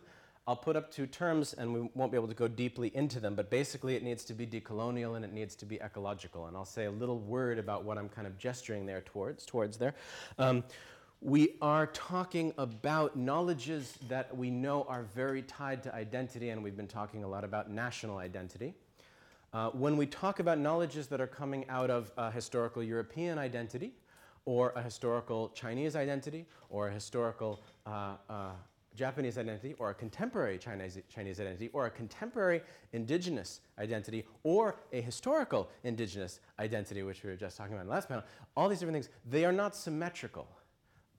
I'll put up two terms and we won't be able to go deeply into them, but basically it needs to be decolonial and it needs to be ecological. And I'll say a little word about what I'm kind of gesturing there towards, towards there. Um, we are talking about knowledges that we know are very tied to identity, and we've been talking a lot about national identity. Uh, when we talk about knowledges that are coming out of a historical European identity, or a historical Chinese identity, or a historical uh, uh, Japanese identity or a contemporary Chinese, Chinese identity or a contemporary indigenous identity or a historical indigenous identity, which we were just talking about in the last panel, all these different things, they are not symmetrical.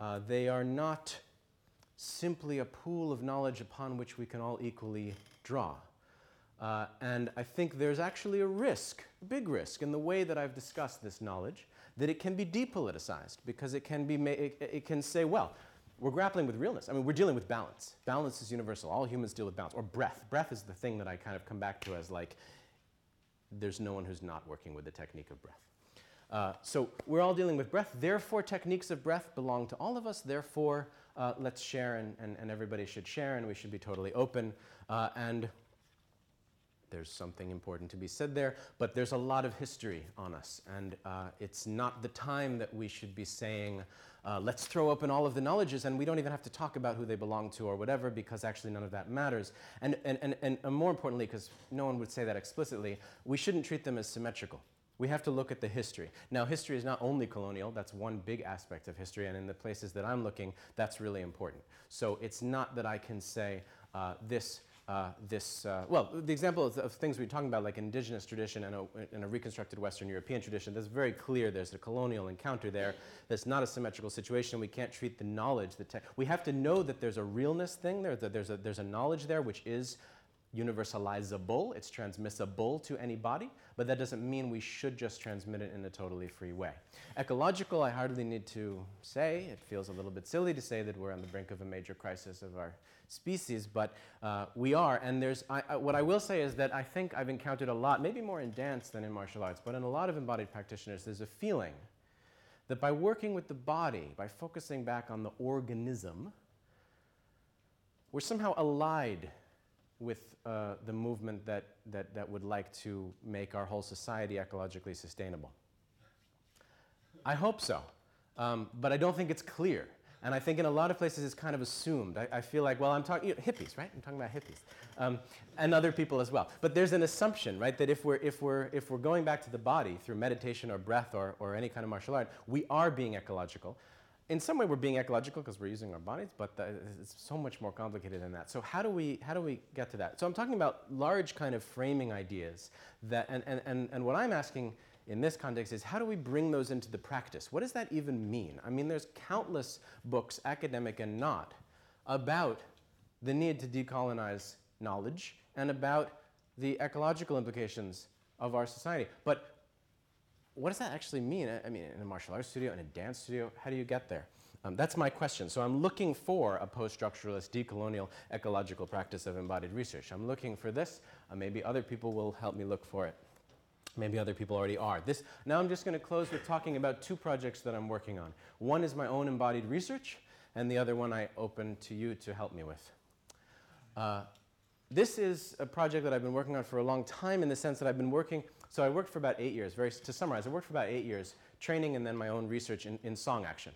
Uh, they are not simply a pool of knowledge upon which we can all equally draw. Uh, and I think there's actually a risk, a big risk, in the way that I've discussed this knowledge, that it can be depoliticized because it can, be ma- it, it can say, well, we're grappling with realness. I mean, we're dealing with balance. Balance is universal. All humans deal with balance. Or breath. Breath is the thing that I kind of come back to as like, there's no one who's not working with the technique of breath. Uh, so we're all dealing with breath. Therefore, techniques of breath belong to all of us. Therefore, uh, let's share, and, and, and, everybody should share, and we should be totally open. Uh, and there's something important to be said there, but there's a lot of history on us, and uh, it's not the time that we should be saying, uh, let's throw open all of the knowledges, and we don't even have to talk about who they belong to or whatever, because actually none of that matters. And, and, and, and more importantly, because no one would say that explicitly, we shouldn't treat them as symmetrical. We have to look at the history. Now, history is not only colonial, that's one big aspect of history, and in the places that I'm looking, that's really important. So it's not that I can say uh, this uh, this, uh, well, the example of, of, things we're talking about, like indigenous tradition and a, and a, reconstructed Western European tradition, that's very clear. There's a colonial encounter there. That's not a symmetrical situation. We can't treat the knowledge. The te- we have to know that there's a realness thing there, that there's a, there's a knowledge there which is universalizable, it's transmissible to anybody, but that doesn't mean we should just transmit it in a totally free way. Ecological, I hardly need to say. It feels a little bit silly to say that we're on the brink of a major crisis of our species, but uh, we are. And there's, I, I, what I will say is that I think I've encountered a lot, maybe more in dance than in martial arts, but in a lot of embodied practitioners, there's a feeling that by working with the body, by focusing back on the organism, we're somehow allied with uh, the movement that, that, that would like to make our whole society ecologically sustainable. I hope so, um, but I don't think it's clear. And I think in a lot of places it's kind of assumed. I, I feel like, well, I'm talking, you know, hippies, right? I'm talking about hippies. Um, and other people as well. But there's an assumption, right, that if we're, if we're, if we're going back to the body through meditation or breath or, or any kind of martial art, we are being ecological in some way we're being ecological because we're using our bodies, but the, it's so much more complicated than that. So how do we how do we get to that? So I'm talking about large kind of framing ideas that and, and, and, and what I'm asking in this context is how do we bring those into the practice? What does that even mean? I mean, there's countless books, academic and not, about the need to decolonize knowledge and about the ecological implications of our society. But what does that actually mean? I mean, in a martial arts studio, in a dance studio, how do you get there? Um, that's my question. So I'm looking for a post-structuralist, decolonial, ecological practice of embodied research. I'm looking for this. Uh, maybe other people will help me look for it. Maybe other people already are. This, now I'm just going to close with talking about two projects that I'm working on. One is my own embodied research, and the other one I open to you to help me with. Uh, this is a project that I've been working on for a long time in the sense that I've been working so I worked for about eight years. Very, to summarize, I worked for about eight years, training and then my own research in, in song action.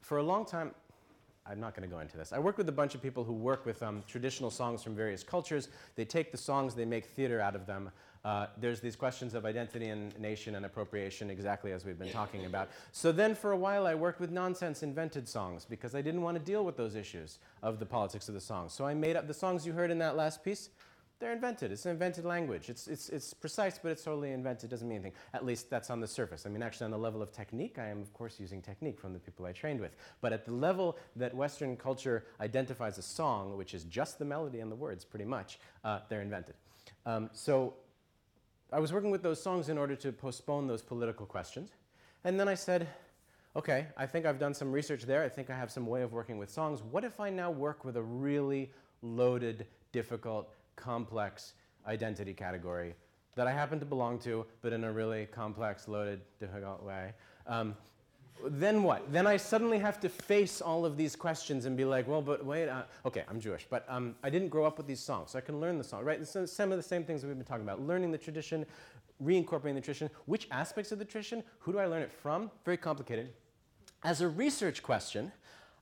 For a long time, I'm not going to go into this. I work with a bunch of people who work with um, traditional songs from various cultures. They take the songs, they make theater out of them. Uh, there's these questions of identity and nation and appropriation, exactly as we've been talking about. So then, for a while, I worked with nonsense invented songs because I didn't want to deal with those issues of the politics of the song. So I made up the songs you heard in that last piece. They're invented. It's an invented language. It's, it's, it's precise, but it's totally invented. It doesn't mean anything. At least that's on the surface. I mean, actually, on the level of technique, I am, of course, using technique from the people I trained with. But at the level that Western culture identifies a song, which is just the melody and the words, pretty much, uh, they're invented. Um, so I was working with those songs in order to postpone those political questions. And then I said, okay, I think I've done some research there. I think I have some way of working with songs. What if I now work with a really loaded, difficult, complex identity category that I happen to belong to, but in a really complex, loaded, difficult way. Um, then what? Then I suddenly have to face all of these questions and be like, well, but wait, uh, okay, I'm Jewish, but um, I didn't grow up with these songs, so I can learn the song, right? It's some of the same things we've been talking about. Learning the tradition, reincorporating the tradition. Which aspects of the tradition? Who do I learn it from? Very complicated. As a research question,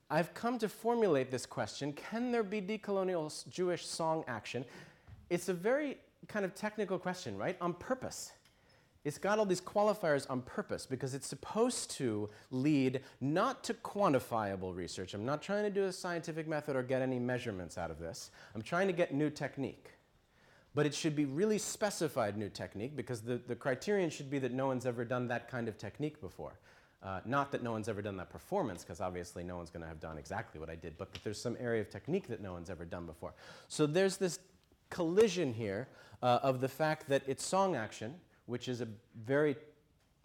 I've come to formulate this question can there be decolonial Jewish song action? It's a very kind of technical question, right? On purpose. it's got all these qualifiers on purpose because it's supposed to lead not to quantifiable research. I'm not trying to do a scientific method or get any measurements out of this. I'm trying to get new technique. But it should be really specified new technique because the, the criterion should be that no one's ever done that kind of technique before. Uh, not that no one's ever done that performance, because obviously no one's going to have done exactly what I did, but that there's some area of technique that no one's ever done before. So there's this collision here uh, of the fact that it's song action, which is a very,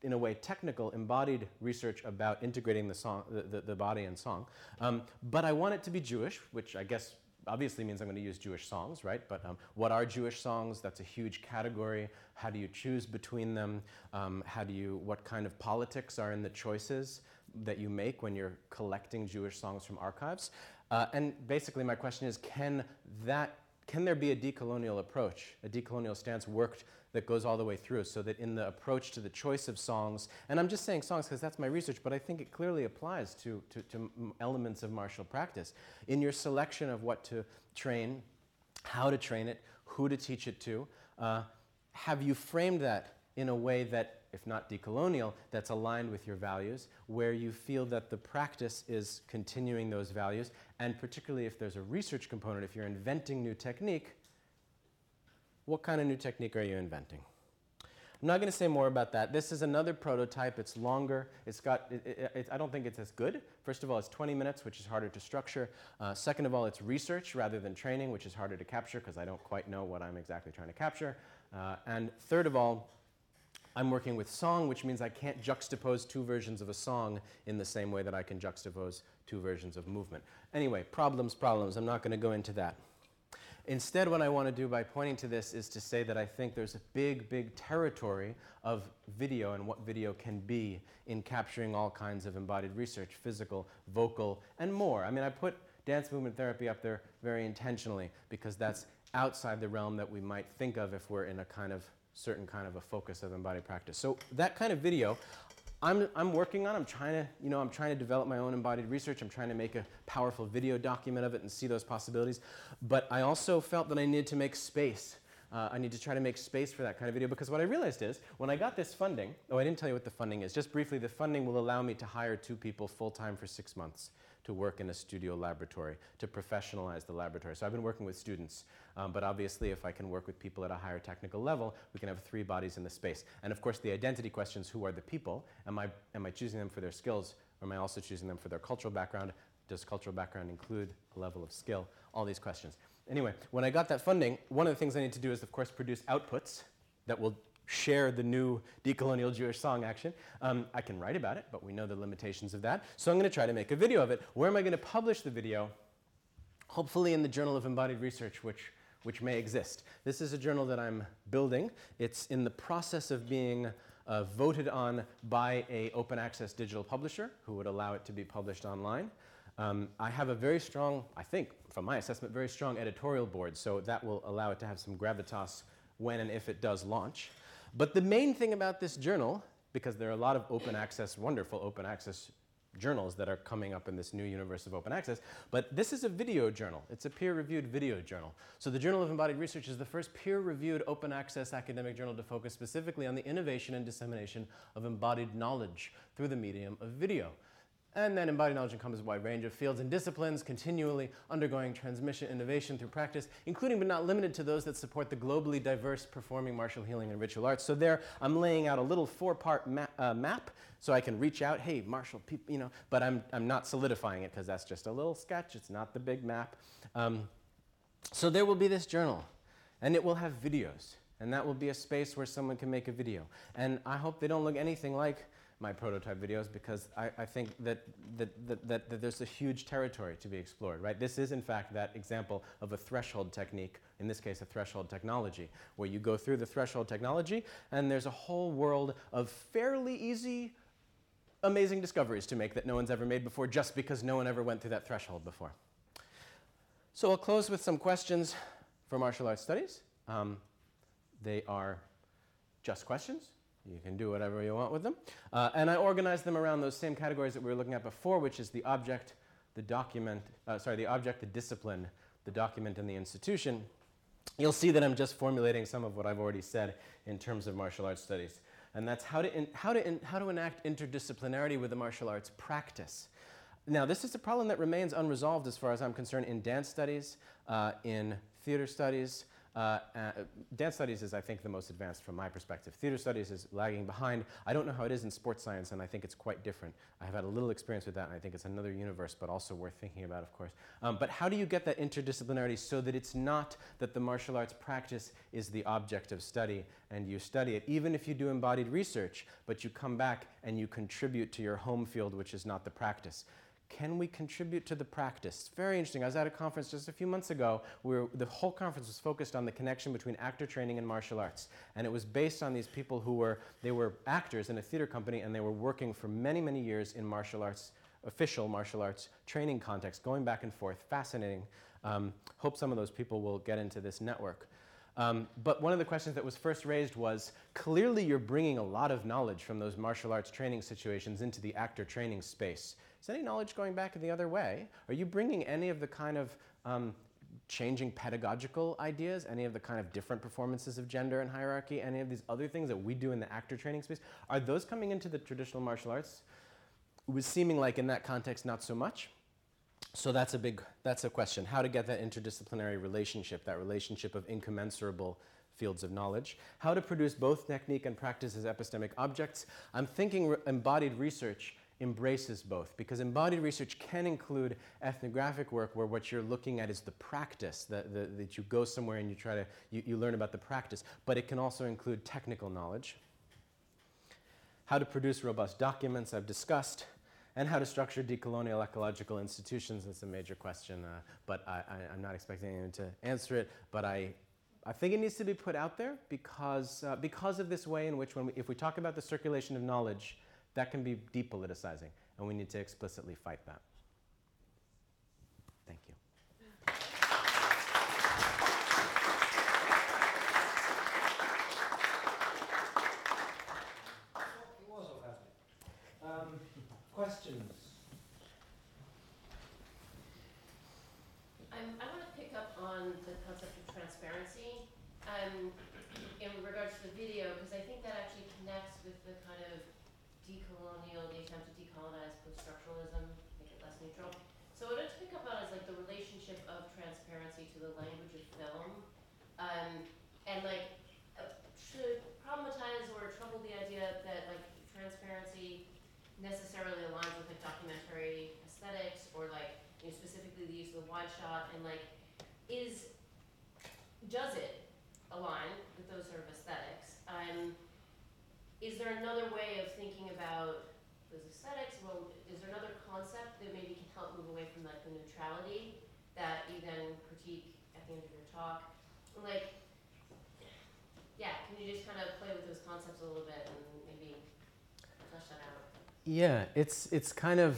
in a way, technical, embodied research about integrating the, song, the, the, the body and song. Um, but I want it to be Jewish, which I guess obviously means I'm going to use Jewish songs, right? But um, what are Jewish songs? That's a huge category. How do you choose between them? Um, how do you, what kind of politics are in the choices that you make when you're collecting Jewish songs from archives? Uh, and basically, my question is, can that, can there be a decolonial approach, a decolonial stance worked that goes all the way through so that in the approach to the choice of songs, and I'm just saying songs because that's my research, but I think it clearly applies to, to, to elements of martial practice. In your selection of what to train, how to train it, who to teach it to, uh, have you framed that in a way that, if not decolonial, that's aligned with your values, where you feel that the practice is continuing those values, and particularly if there's a research component, if you're inventing new technique, what kind of new technique are you inventing? I'm not going to say more about that. This is another prototype. It's longer. It's got, it, it, it, I don't think it's as good. First of all, it's 20 minutes, which is harder to structure. Uh, second of all, it's research rather than training, which is harder to capture because I don't quite know what I'm exactly trying to capture. Uh, and third of all, I'm working with song, which means I can't juxtapose two versions of a song in the same way that I can juxtapose two versions of movement. Anyway, problems, problems. I'm not going to go into that. Instead, what I want to do by pointing to this is to say that I think there's a big, big territory of video and what video can be in capturing all kinds of embodied research, physical, vocal, and more. I mean, I put dance movement therapy up there very intentionally because that's outside the realm that we might think of if we're in a kind of certain kind of a focus of embodied practice. So that kind of video, I'm, I'm working on. I'm trying to, you know, I'm trying to develop my own embodied research. I'm trying to make a powerful video document of it and see those possibilities. But I also felt that I needed to make space. Uh, I need to try to make space for that kind of video because what I realized is when I got this funding, oh, I didn't tell you what the funding is. Just briefly, the funding will allow me to hire two people full time for six months to work in a studio laboratory, to professionalize the laboratory. So I've been working with students, um, but obviously if I can work with people at a higher technical level, we can have three bodies in the space. And of course the identity questions, who are the people? Am I, am I choosing them for their skills, or am I also choosing them for their cultural background? Does cultural background include a level of skill? All these questions. Anyway, when I got that funding, one of the things I need to do is, of course, produce outputs that will share the new decolonial Jewish song action. Um, I can write about it, but we know the limitations of that. So I'm going to try to make a video of it. Where am I going to publish the video? Hopefully in the Journal of Embodied Research, which, which may exist. This is a journal that I'm building. It's in the process of being uh, voted on by a open access digital publisher who would allow it to be published online. Um, I have a very strong, I think, from my assessment, very strong editorial board, so that will allow it to have some gravitas when and if it does launch. But the main thing about this journal, because there are a lot of open access, wonderful open access journals that are coming up in this new universe of open access, but this is a video journal. It's a peer-reviewed video journal. So the Journal of Embodied Research is the first peer-reviewed open access academic journal to focus specifically on the innovation and dissemination of embodied knowledge through the medium of video. And then embodied knowledge encompasses a wide range of fields and disciplines, continually undergoing transmission innovation through practice, including but not limited to those that support the globally diverse performing martial healing and ritual arts. So there, I'm laying out a little four-part ma uh, map so I can reach out, hey, martial people, you know, but I'm, I'm not solidifying it because that's just a little sketch. It's not the big map. Um, so there will be this journal, and it will have videos, and that will be a space where someone can make a video. And I hope they don't look anything like my prototype videos because I, I think that, that, that, that, that there's a huge territory to be explored, right? This is, in fact, that example of a threshold technique, in this case, a threshold technology, where you go through the threshold technology and there's a whole world of fairly easy, amazing discoveries to make that no one's ever made before just because no one ever went through that threshold before. So I'll close with some questions for martial arts studies. Um, they are just questions. You can do whatever you want with them. Uh, and I organize them around those same categories that we were looking at before, which is the object, the document, uh, sorry, the object, the discipline, the document, and the institution. You'll see that I'm just formulating some of what I've already said in terms of martial arts studies. and that's how to, in, how, to in, how to enact interdisciplinarity with the martial arts practice. Now, this is a problem that remains unresolved as far as I'm concerned in dance studies, uh, in theater studies, uh, uh, dance studies is, I think, the most advanced from my perspective. Theater studies is lagging behind. I don't know how it is in sports science, and I think it's quite different. I have had a little experience with that, and I think it's another universe, but also worth thinking about, of course. Um, but how do you get that interdisciplinarity so that it's not that the martial arts practice is the object of study and you study it, even if you do embodied research, but you come back and you contribute to your home field, which is not the practice? Can we contribute to the practice? Very interesting. I was at a conference just a few months ago where the whole conference was focused on the connection between actor training and martial arts. And it was based on these people who were, they were actors in a theater company and they were working for many, many years in martial arts, official martial arts training context, going back and forth. Fascinating. Um, hope some of those people will get into this network. Um, but one of the questions that was first raised was clearly you're bringing a lot of knowledge from those martial arts training situations into the actor training space. Is any knowledge going back the other way? Are you bringing any of the kind of um, changing pedagogical ideas, any of the kind of different performances of gender and hierarchy, any of these other things that we do in the actor training space? Are those coming into the traditional martial arts? It was seeming like in that context, not so much. So that's a big, that's a question. How to get that interdisciplinary relationship, that relationship of incommensurable fields of knowledge. How to produce both technique and practice as epistemic objects. I'm thinking re- embodied research embraces both because embodied research can include ethnographic work where what you're looking at is the practice that, that you go somewhere and you try to you, you learn about the practice but it can also include technical knowledge how to produce robust documents i've discussed and how to structure decolonial ecological institutions is a major question uh, but I, am not expecting anyone to answer it but i I think it needs to be put out there because, uh, because of this way in which, when we, if we talk about the circulation of knowledge, that can be depoliticizing, and we need to explicitly fight that. Thank you. It was all happening. Um, questions? Um, I want to pick up on the concept of transparency um, in regards to the video, because I think that actually connects with the kind of decolonial, the attempt to decolonize post-structuralism, make it less neutral. So what I'd pick up on is like the relationship of transparency to the language of film, um, and like uh, to problematize or trouble the idea that like transparency necessarily aligns with like documentary aesthetics or like you know, specifically the use of the wide shot and like is does it align with those sort of aesthetics? Um, is there another way of thinking about those aesthetics? Well, is there another concept that maybe can help move away from like the neutrality that you then critique at the end of your talk? Like, yeah, can you just kind of play with those concepts a little bit and maybe flesh that out? Yeah, it's, it's kind of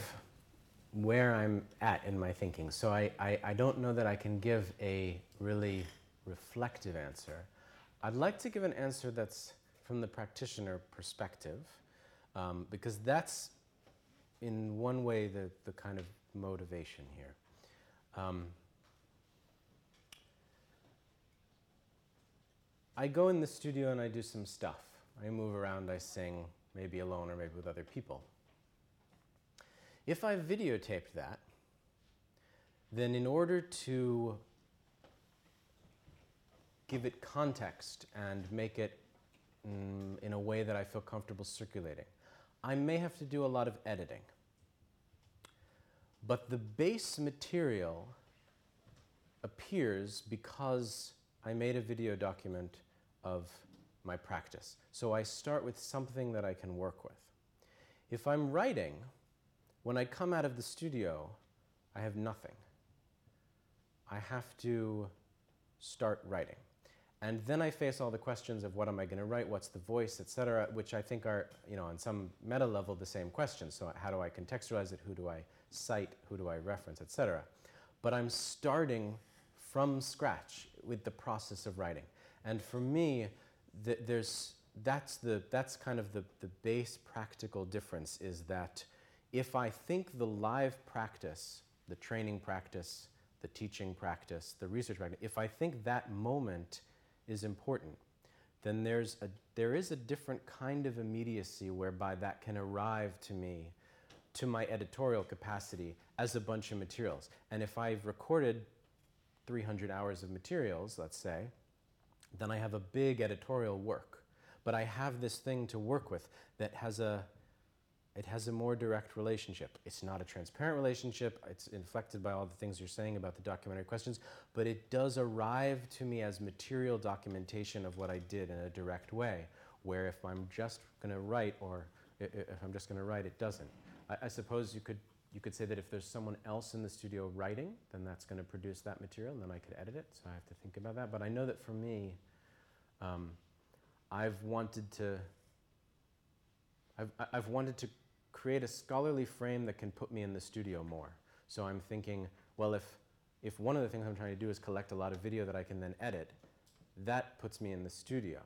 where I'm at in my thinking. So I, I, I don't know that I can give a really reflective answer. I'd like to give an answer that's from the practitioner perspective, um, because that's in one way the, the kind of motivation here. Um, I go in the studio and I do some stuff. I move around, I sing, maybe alone or maybe with other people. If I videotaped that, then in order to give it context and make it mm, in a way that I feel comfortable circulating. I may have to do a lot of editing. But the base material appears because I made a video document of my practice. So I start with something that I can work with. If I'm writing, when I come out of the studio, I have nothing. I have to start writing. And then I face all the questions of what am I going to write, what's the voice, et cetera, which I think are, you know, on some meta level the same questions. So how do I contextualize it? Who do I cite? Who do I reference, et cetera? But I'm starting from scratch with the process of writing. And for me, th- there's, that's, the, that's kind of the, the base practical difference is that if I think the live practice, the training practice, the teaching practice, the research practice, if I think that moment is important, then there's a, there is a different kind of immediacy whereby that can arrive to me to my editorial capacity as a bunch of materials. And if I've recorded 300 hours of materials, let's say, then I have a big editorial work. But I have this thing to work with that has a it has a more direct relationship. It's not a transparent relationship. It's inflected by all the things you're saying about the documentary questions, but it does arrive to me as material documentation of what I did in a direct way. Where if I'm just going to write, or if I'm just going to write, it doesn't. I, I suppose you could you could say that if there's someone else in the studio writing, then that's going to produce that material, and then I could edit it. So I have to think about that. But I know that for me, um, I've wanted to. I've, I've wanted to create a scholarly frame that can put me in the studio more. So I'm thinking, well, if, if one of the things I'm trying to do is collect a lot of video that I can then edit, that puts me in the studio.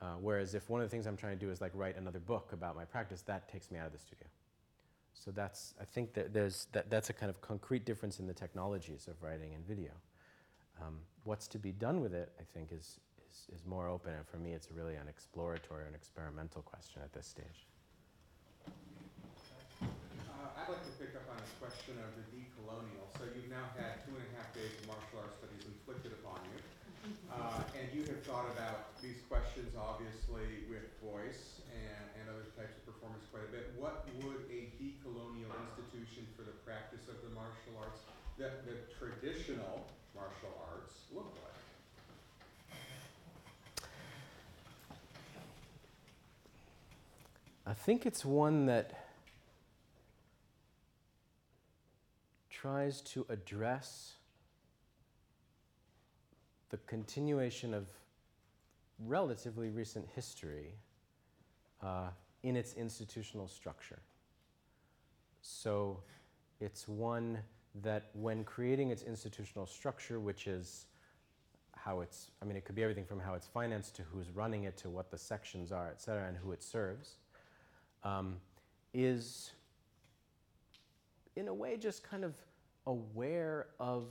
Uh, whereas if one of the things I'm trying to do is like write another book about my practice, that takes me out of the studio. So that's, I think that there's, that, that's a kind of concrete difference in the technologies of writing and video. Um, what's to be done with it, I think, is, is, is more open. And for me, it's really an exploratory and experimental question at this stage. Uh, I'd like to pick up on this question of the decolonial. So you've now had two and a half days of martial arts studies inflicted upon you. Uh, and you have thought about these questions, obviously, with voice and, and other types of performance quite a bit. What would a decolonial institution for the practice of the martial arts, the, the traditional martial arts, look like? I think it's one that tries to address the continuation of relatively recent history uh, in its institutional structure. So it's one that, when creating its institutional structure, which is how it's, I mean, it could be everything from how it's financed to who's running it to what the sections are, et cetera, and who it serves, um, is in a way just kind of aware of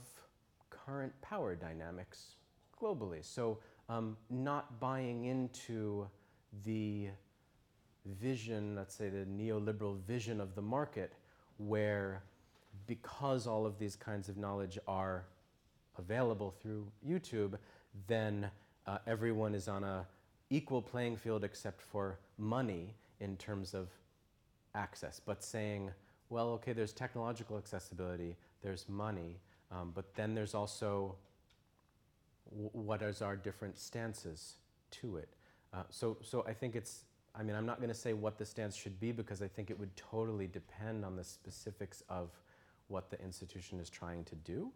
current power dynamics globally. So, um, not buying into the vision, let's say the neoliberal vision of the market, where because all of these kinds of knowledge are available through YouTube, then uh, everyone is on a equal playing field except for money in terms of access. But saying, well, okay, there's technological accessibility, there's money, um, but then there's also w- what is our different stances to it. Uh, so, so I think it's. I mean, I'm not going to say what the stance should be because I think it would totally depend on the specifics of what the institution is trying to do.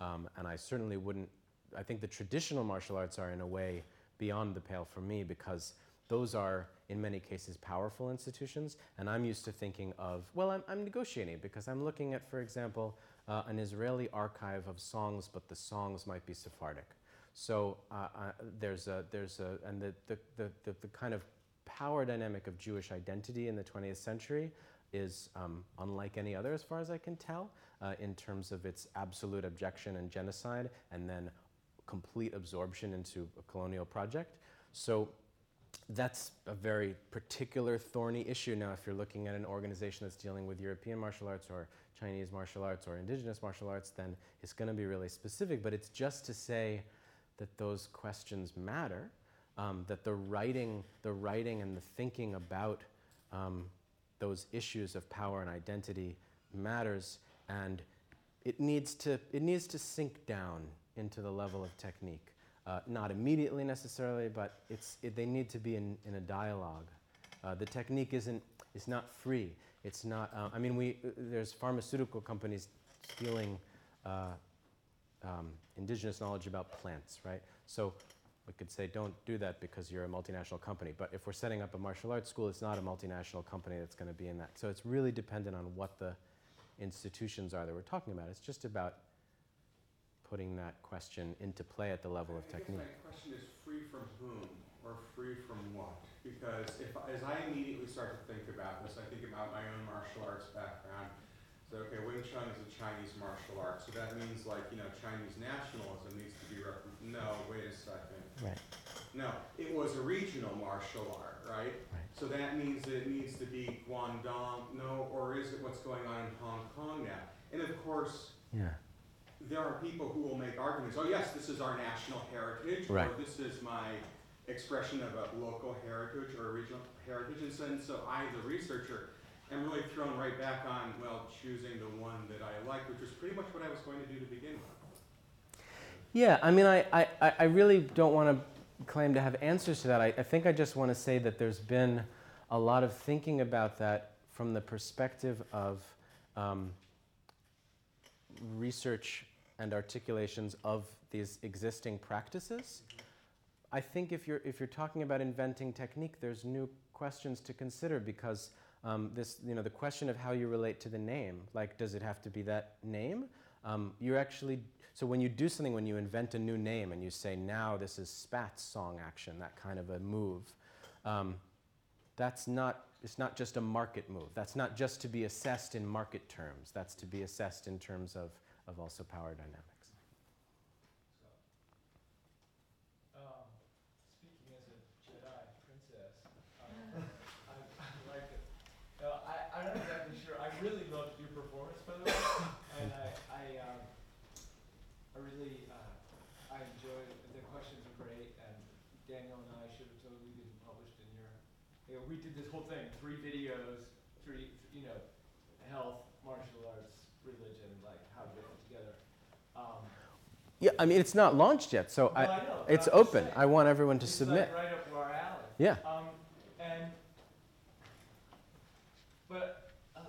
Um, and I certainly wouldn't. I think the traditional martial arts are in a way beyond the pale for me because those are in many cases powerful institutions and i'm used to thinking of well i'm, I'm negotiating because i'm looking at for example uh, an israeli archive of songs but the songs might be sephardic. So uh, uh, there's a there's a and the the, the, the, kind of power dynamic of jewish identity in the 20th century is um, unlike any other as far as i can tell uh, in terms of its absolute objection and genocide and then complete absorption into a colonial project. So that's a very particular thorny issue now if you're looking at an organization that's dealing with european martial arts or chinese martial arts or indigenous martial arts then it's going to be really specific. But it's just to say that those questions matter um, that the writing the writing and the thinking about um, those issues of power and identity matters. And it needs to it needs to sink down into the level of technique uh, not immediately necessarily, but it's, it, they need to be in, in a dialogue. Uh, the technique isn't, is not free. It's not, uh, I mean, we, there's pharmaceutical companies stealing uh, um, indigenous knowledge about plants, right? So we could say, don't do that because you're a multinational company. But if we're setting up a martial arts school, it's not a multinational company that's going to be in that. So it's really dependent on what the institutions are that we're talking about. It's just about putting that question into play at the level of technique. my question is free from whom or free from what? Because if, as I immediately start to think about this, I think about my own martial arts background. So, okay, Wing Chun is a Chinese martial art, so that means like, you know, Chinese nationalism needs to be rep- no, wait a second. Right. No, it was a regional martial art, right? Right. So that means that it needs to be Guangdong, no, or is it what's going on in Hong Kong now? And of course, Yeah. There are people who will make arguments, oh yes, this is our national heritage, or Right. this is my expression of a local heritage or a regional heritage, and so, and so I, the researcher, am really thrown right back on, well, choosing the one that I like, which was pretty much what I was going to do to begin with. Yeah, I mean, I, I, I- I really don't want to claim to have answers to that. I, I think I just want to say that there's been a lot of thinking about that from the perspective of um, research and articulations of these existing practices. I think if you're, if you're talking about inventing technique, there's new questions to consider because um, this, you know, the question of how you relate to the name, like does it have to be that name? Um, you're actually, so when you do something, when you invent a new name and you say, now this is Spat's song action, that kind of a move, um, that's not, it's not just a market move. That's not just to be assessed in market terms. That's to be assessed in terms of, of also power dynamics. Um, speaking as a Jedi princess, um, I, I like it. No, I, I'm not exactly sure. I really loved your performance, by the way, and I, I, um, I really, uh, I enjoyed the questions are great, and Daniel and I should have totally been published in your. You know, we did this whole thing, three videos, three, you know, health, martial arts, religion, like how to get them together. Um, Yeah, I mean, it's not launched yet, so I, I know, it's I'm open. saying. I want everyone to submit. like right up our alley. Yeah. Um, and, but, oh,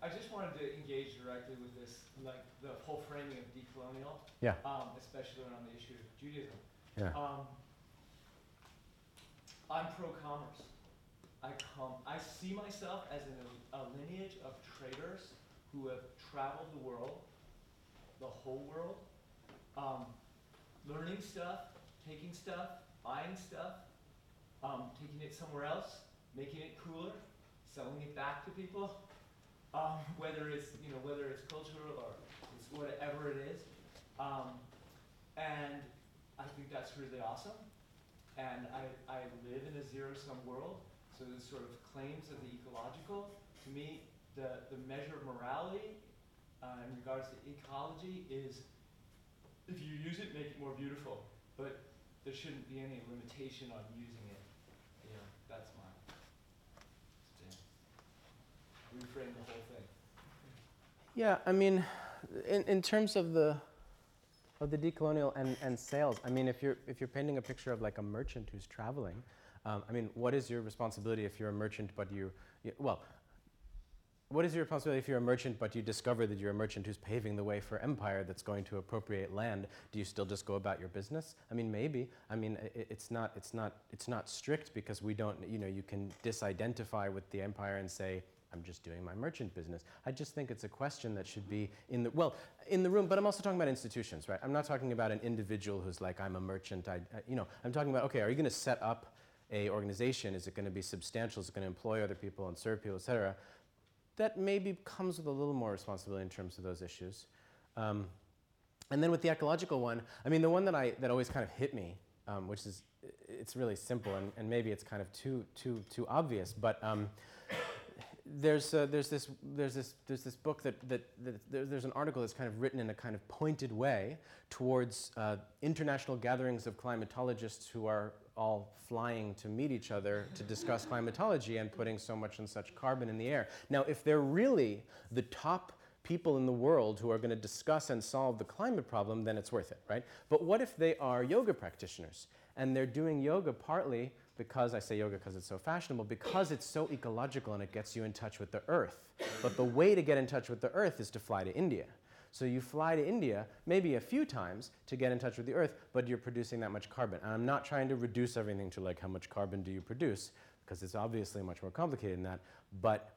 I just wanted to engage directly with this, like, the whole framing of decolonial. Yeah. Um, especially around the issue of Judaism. Yeah. Um, I'm pro-commerce. I come, I see myself as in a, a lineage of traders who have traveled the world, the whole world, um, learning stuff, taking stuff, buying stuff, um, taking it somewhere else, making it cooler, selling it back to people, um, whether it's you know whether it's cultural or it's whatever it is, um, and I think that's really awesome. And I, I live in a zero sum world, so the sort of claims of the ecological, to me, the, the measure of morality uh, in regards to ecology is if you use it, make it more beautiful. But there shouldn't be any limitation on using it. Know, that's my. Reframe the whole thing. Yeah, I mean, in, in terms of the of the decolonial and, and sales, I mean, if you're if you're painting a picture of like a merchant who's traveling, um, I mean, what is your responsibility if you're a merchant but you, you well, what is your responsibility if you're a merchant but you discover that you're a merchant who's paving the way for empire that's going to appropriate land? Do you still just go about your business? I mean, maybe. I mean, it's not it's not it's not strict because we don't you know you can disidentify with the empire and say I'm just doing my merchant business. I just think it's a question that should be in the well in the room. But I'm also talking about institutions, right? I'm not talking about an individual who's like I'm a merchant. I, I you know I'm talking about okay, are you going to set up a organization? Is it going to be substantial? Is it going to employ other people and serve people, et cetera? That maybe comes with a little more responsibility in terms of those issues. Um, and then with the ecological one, I mean, the one that I that always kind of hit me, um, which is it's really simple and, and maybe it's kind of too too too obvious, but um, there's uh, there's this there's this there's this book that, that, that there, there's an article that's kind of written in a kind of pointed way towards uh, international gatherings of climatologists who are all flying to meet each other to discuss climatology and putting so much and such carbon in the air. Now, if they're really the top people in the world who are going to discuss and solve the climate problem, then it's worth it, right? But what if they are yoga practitioners and they're doing yoga partly because I say yoga because it's so fashionable, because it's so ecological and it gets you in touch with the earth. But the way to get in touch with the earth is to fly to India. So you fly to India maybe a few times to get in touch with the earth, but you're producing that much carbon. And I'm not trying to reduce everything to like how much carbon do you produce, because it's obviously much more complicated than that. But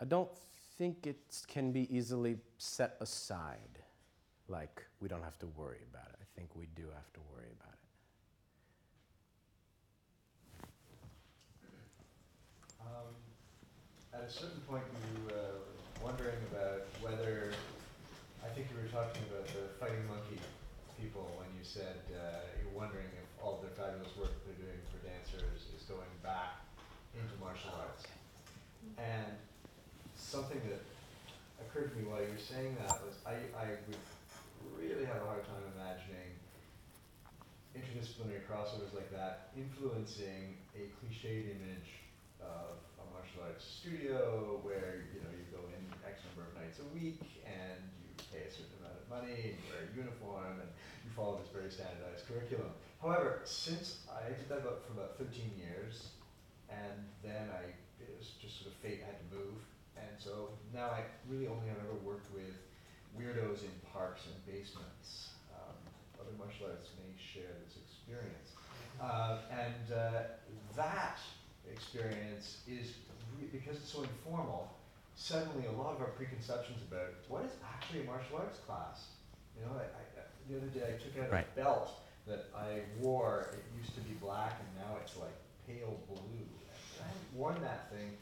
I don't think it can be easily set aside. Like we don't have to worry about it. I think we do have to worry about it. Um, At a certain point, you uh, wondering about whether, think you were talking about the fighting monkey people when you said uh, you're wondering if all the fabulous work they're doing for dancers is going back into martial arts. And something that occurred to me while you were saying that was I, I would really have a hard time imagining interdisciplinary crossovers like that influencing a cliched image of a martial arts studio where you know you go in X number of nights a week and pay a certain amount of money and you wear a uniform and you follow this very standardized curriculum. However, since I did that about, for about 13 years, and then I it was just sort of fate I had to move, and so now I really only have ever worked with weirdos in parks and basements. Um, other martial arts may share this experience, uh, and uh, that experience is re- because it's so informal. Suddenly, a lot of our preconceptions about what is actually a martial arts class. You know, I, I, the other day I took out Right. a belt that I wore. It used to be black, and now it's like pale blue. And I haven't worn that thing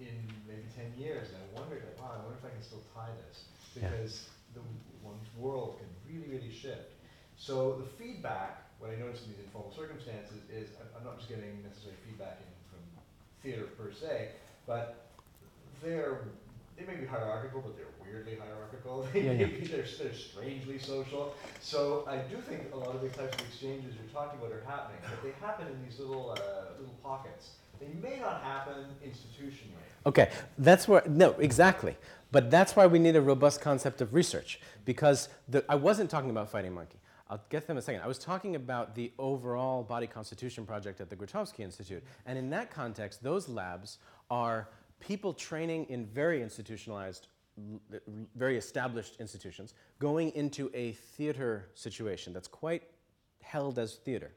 in maybe ten years, and I wondered, like, wow, I wonder if I can still tie this Yeah. because the one's world can really, really shift. So the feedback, what I notice in these informal circumstances is I'm, I'm not just getting necessarily feedback in from theater per se, but they're they may be hierarchical, but they're weirdly hierarchical. They yeah, yeah. Be, they're, they're strangely social. So I do think a lot of the types of exchanges you're talking about are happening, but they happen in these little uh, little pockets. They may not happen institutionally. Okay, that's where, no, exactly. But that's why we need a robust concept of research. Because the, I wasn't talking about Fighting Monkey. I'll get them in a second. I was talking about the overall body constitution project at the Grotowski Institute. And in that context, those labs are people training in very institutionalized, very established institutions, going into a theater situation that's quite held as theater.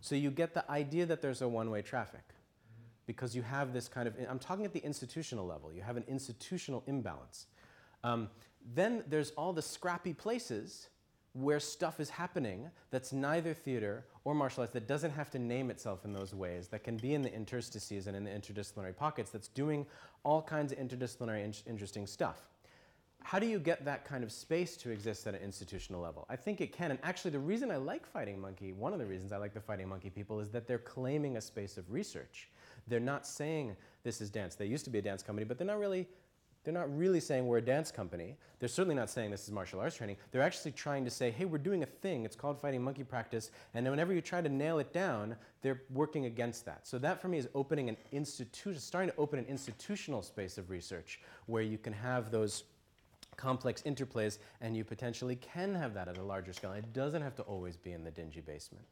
So you get the idea that there's a one way traffic because you have this kind of, I'm talking at the institutional level, you have an institutional imbalance. Um, then there's all the scrappy places where stuff is happening that's neither theater or martial arts, that doesn't have to name itself in those ways, that can be in the interstices and in the interdisciplinary pockets, that's doing all kinds of interdisciplinary in- interesting stuff. How do you get that kind of space to exist at an institutional level? I think it can. And actually, the reason I like Fighting Monkey, one of the reasons I like the Fighting Monkey people, is that they're claiming a space of research. They're not saying this is dance. They used to be a dance company, but they're not really. They're not really saying we're a dance company. They're certainly not saying this is martial arts training. They're actually trying to say, hey, we're doing a thing. It's called fighting monkey practice. And then whenever you try to nail it down, they're working against that. So that for me is opening an institution, starting to open an institutional space of research where you can have those complex interplays and you potentially can have that at a larger scale. It doesn't have to always be in the dingy basement.